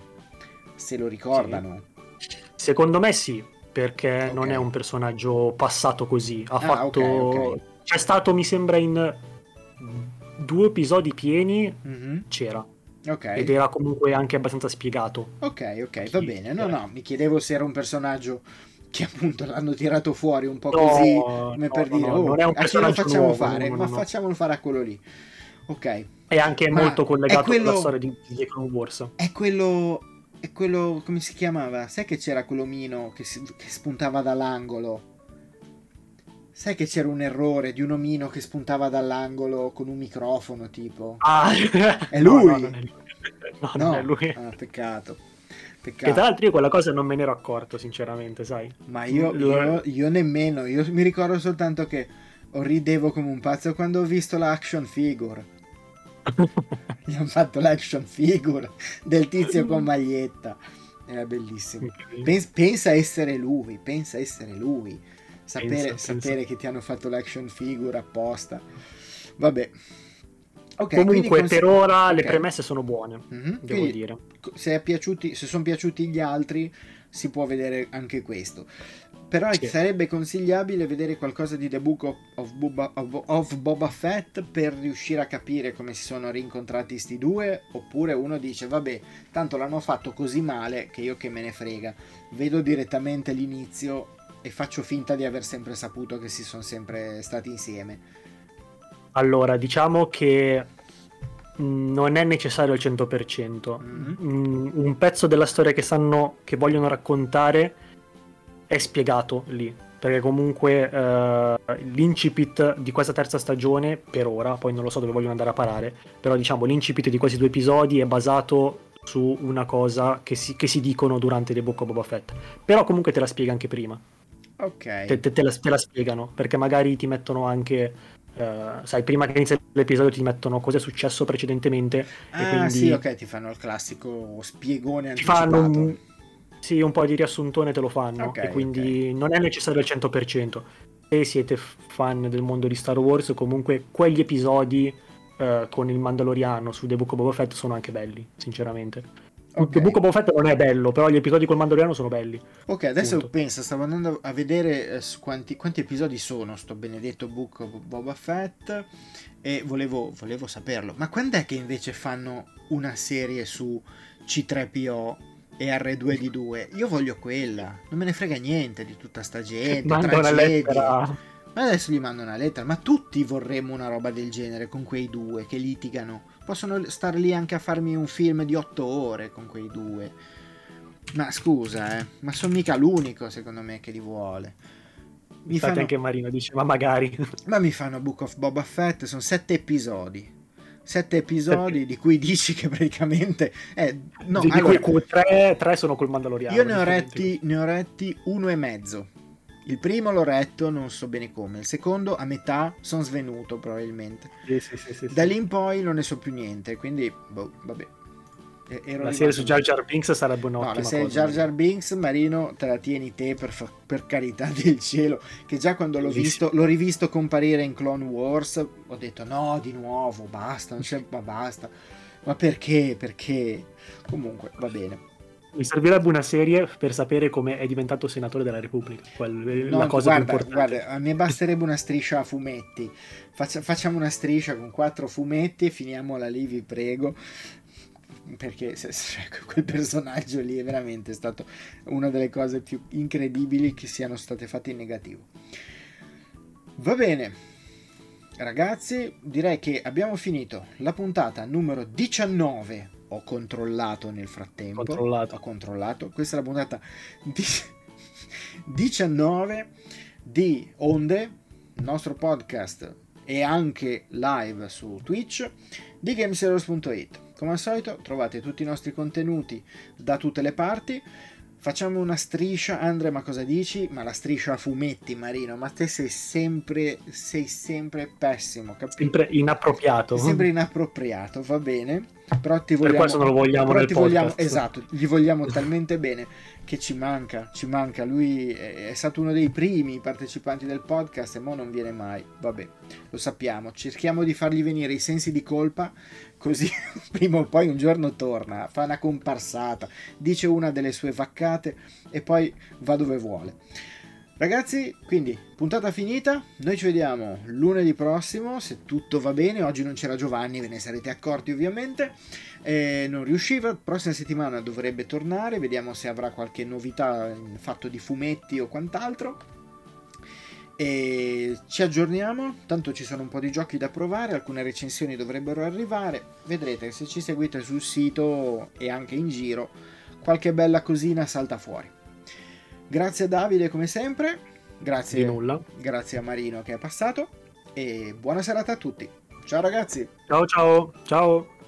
Speaker 1: se lo ricordano?
Speaker 2: Sì. Secondo me sì, perché okay. non è un personaggio passato così. Ha ah, fatto... Okay, okay. C'è stato, mi sembra, in due episodi pieni, mm-hmm. c'era
Speaker 1: Okay.
Speaker 2: Ed era comunque anche abbastanza spiegato.
Speaker 1: Ok, ok, va bene. No, no, mi chiedevo se era un personaggio che appunto l'hanno tirato fuori un po'
Speaker 2: no,
Speaker 1: così come
Speaker 2: no,
Speaker 1: per
Speaker 2: no,
Speaker 1: dire oh, a chi lo facciamo nuovo, fare? ma facciamolo fare a quello lì. Ok.
Speaker 2: È anche ma molto collegato quello... alla storia di, di Clone Wars.
Speaker 1: è quello è quello come si chiamava? Sai che c'era quell'omino che, si, che spuntava dall'angolo Sai che c'era un errore di un omino che spuntava dall'angolo con un microfono, tipo?
Speaker 2: Ah,
Speaker 1: è lui? No, no,
Speaker 2: non è lui. No, no, non è lui.
Speaker 1: Ah, peccato.
Speaker 2: peccato. Che tra l'altro io quella cosa non me ne ero accorto, sinceramente, sai?
Speaker 1: Ma io, io, io nemmeno. Io mi ricordo soltanto che ridevo come un pazzo quando ho visto l'action figure. Gli hanno fatto l'action figure del tizio con maglietta. Era bellissimo. Pensa essere lui, pensa essere lui sapere, penso, sapere penso. che ti hanno fatto l'action figure apposta. Vabbè.
Speaker 2: Okay, Comunque, per ora okay. le premesse sono buone, mm-hmm. devo quindi, dire.
Speaker 1: Se, piaciuti, se sono piaciuti gli altri, si può vedere anche questo. Però sì. sarebbe consigliabile vedere qualcosa di The Book of, of, Boba, of, of, Boba Fett per riuscire a capire come si sono rincontrati sti due. Oppure uno dice: Vabbè, tanto l'hanno fatto così male che io che me ne frega. Vedo direttamente l'inizio e faccio finta di aver sempre saputo che si sono sempre stati insieme.
Speaker 2: Allora, diciamo che mm, non è necessario al 100%. Mm-hmm. Mm, un pezzo della storia che sanno, che vogliono raccontare è spiegato lì. Perché comunque uh, l'incipit di questa terza stagione, per ora, poi non lo so dove vogliono andare a parare, però diciamo l'incipit di questi due episodi è basato su una cosa che si, che si dicono durante The Book of Boba Fett. Però comunque te la spiega anche prima.
Speaker 1: Ok.
Speaker 2: Te, te, te, la, te, la, spiegano perché magari ti mettono anche Uh, sai, prima che inizi l'episodio ti mettono cosa è successo precedentemente.
Speaker 1: Ah,
Speaker 2: e quindi
Speaker 1: sì, ok, ti fanno il classico spiegone
Speaker 2: ti
Speaker 1: anticipato.
Speaker 2: fanno un, sì, un po' di riassuntone te lo fanno.
Speaker 1: Ok,
Speaker 2: e quindi non è necessario al 100%. Se siete fan del mondo di Star Wars, comunque quegli episodi uh, con il Mandaloriano su The Book of Boba Fett sono anche belli, sinceramente.
Speaker 1: Ok.
Speaker 2: The Book of Boba Fett non è bello, però gli episodi col Mandaloriano sono belli.
Speaker 1: Ok, adesso
Speaker 2: Punto.
Speaker 1: pensa, stavo andando a vedere eh, quanti, quanti episodi sono sto benedetto of Boba Fett e volevo, volevo saperlo. Ma quando è che invece fanno una serie su C3PO e R2D2? Io voglio quella, non me ne frega niente di tutta sta gente, tragedie.
Speaker 2: lettera.
Speaker 1: Ma adesso gli mando una lettera, ma tutti vorremmo una roba del genere con quei due che litigano. Possono star lì anche a farmi un film di otto ore con quei due. Ma scusa, eh, ma sono mica l'unico secondo me che li vuole. Mi
Speaker 2: Infatti
Speaker 1: fanno...
Speaker 2: anche Marino dice, ma magari.
Speaker 1: Ma mi fanno Book of Boba Fett, sono sette episodi. Sette episodi di cui dici che praticamente... Eh, no,
Speaker 2: di
Speaker 1: allora,
Speaker 2: cui tre, tre sono col Mandaloriano.
Speaker 1: io ne ho, retti, ne ho retti uno e mezzo. Il primo l'ho retto, non so bene come. Il secondo a metà sono svenuto probabilmente.
Speaker 2: Sì, sì, sì, sì,
Speaker 1: Da lì in poi non ne so più niente, quindi boh, vabbè. E-
Speaker 2: La serie su Jar Jar Binks sarebbe
Speaker 1: No,
Speaker 2: un'ottima
Speaker 1: la serie
Speaker 2: cosa.
Speaker 1: Jar Jar Binks, Marino, te la tieni te per, fa- per carità del cielo. Che già quando l'ho visto, l'ho rivisto comparire in Clone Wars, ho detto no, di nuovo, basta, non c'è, ma basta. Ma perché? Perché? Comunque, va bene.
Speaker 2: Mi servirebbe una serie per sapere come è diventato senatore della Repubblica. Quel-
Speaker 1: No,
Speaker 2: la cosa
Speaker 1: guarda,
Speaker 2: più importante.
Speaker 1: guarda, a me basterebbe una striscia a fumetti. Faccia- facciamo una striscia con quattro fumetti e finiamola lì, vi prego. Perché se- quel personaggio lì è veramente stato una delle cose più incredibili che siano state fatte in negativo. Va bene. Ragazzi, direi che abbiamo finito la puntata numero 19. Ho controllato nel frattempo.
Speaker 2: Controllato.
Speaker 1: Ho controllato. Questa è la puntata di- 19 di Onde, il nostro podcast e anche live su Twitch di Gameseros.it. Come al solito trovate tutti i nostri contenuti da tutte le parti. Facciamo una striscia, Andre, ma cosa dici? Ma la striscia a fumetti, Marino, ma te sei sempre, sei sempre pessimo, capito?
Speaker 2: Sempre inappropriato.
Speaker 1: Sempre inappropriato, va bene. Però ti
Speaker 2: Per
Speaker 1: vogliamo,
Speaker 2: questo non lo vogliamo
Speaker 1: però
Speaker 2: nel
Speaker 1: ti vogliamo- esatto, gli vogliamo talmente bene che ci manca, ci manca. Lui è, è stato uno dei primi partecipanti del podcast e mo non viene mai. Vabbè, lo sappiamo. Cerchiamo di fargli venire i sensi di colpa, così prima o poi un giorno torna, fa una comparsata, dice una delle sue vaccate e poi va dove vuole. Ragazzi, quindi puntata finita, noi ci vediamo lunedì prossimo, se tutto va bene, oggi non c'era Giovanni, ve ne sarete accorti ovviamente, Eh, non riusciva, prossima settimana dovrebbe tornare, vediamo se avrà qualche novità in fatto di fumetti o quant'altro. E ci aggiorniamo, tanto ci sono un po' di giochi da provare, alcune recensioni dovrebbero arrivare, vedrete se ci seguite sul sito e anche in giro, qualche bella cosina salta fuori. Grazie a Davide come sempre,
Speaker 2: Di
Speaker 1: grazie,
Speaker 2: nulla.
Speaker 1: grazie a Marino che è passato e buona serata a tutti. Ciao ragazzi!
Speaker 2: Ciao ciao. Ciao.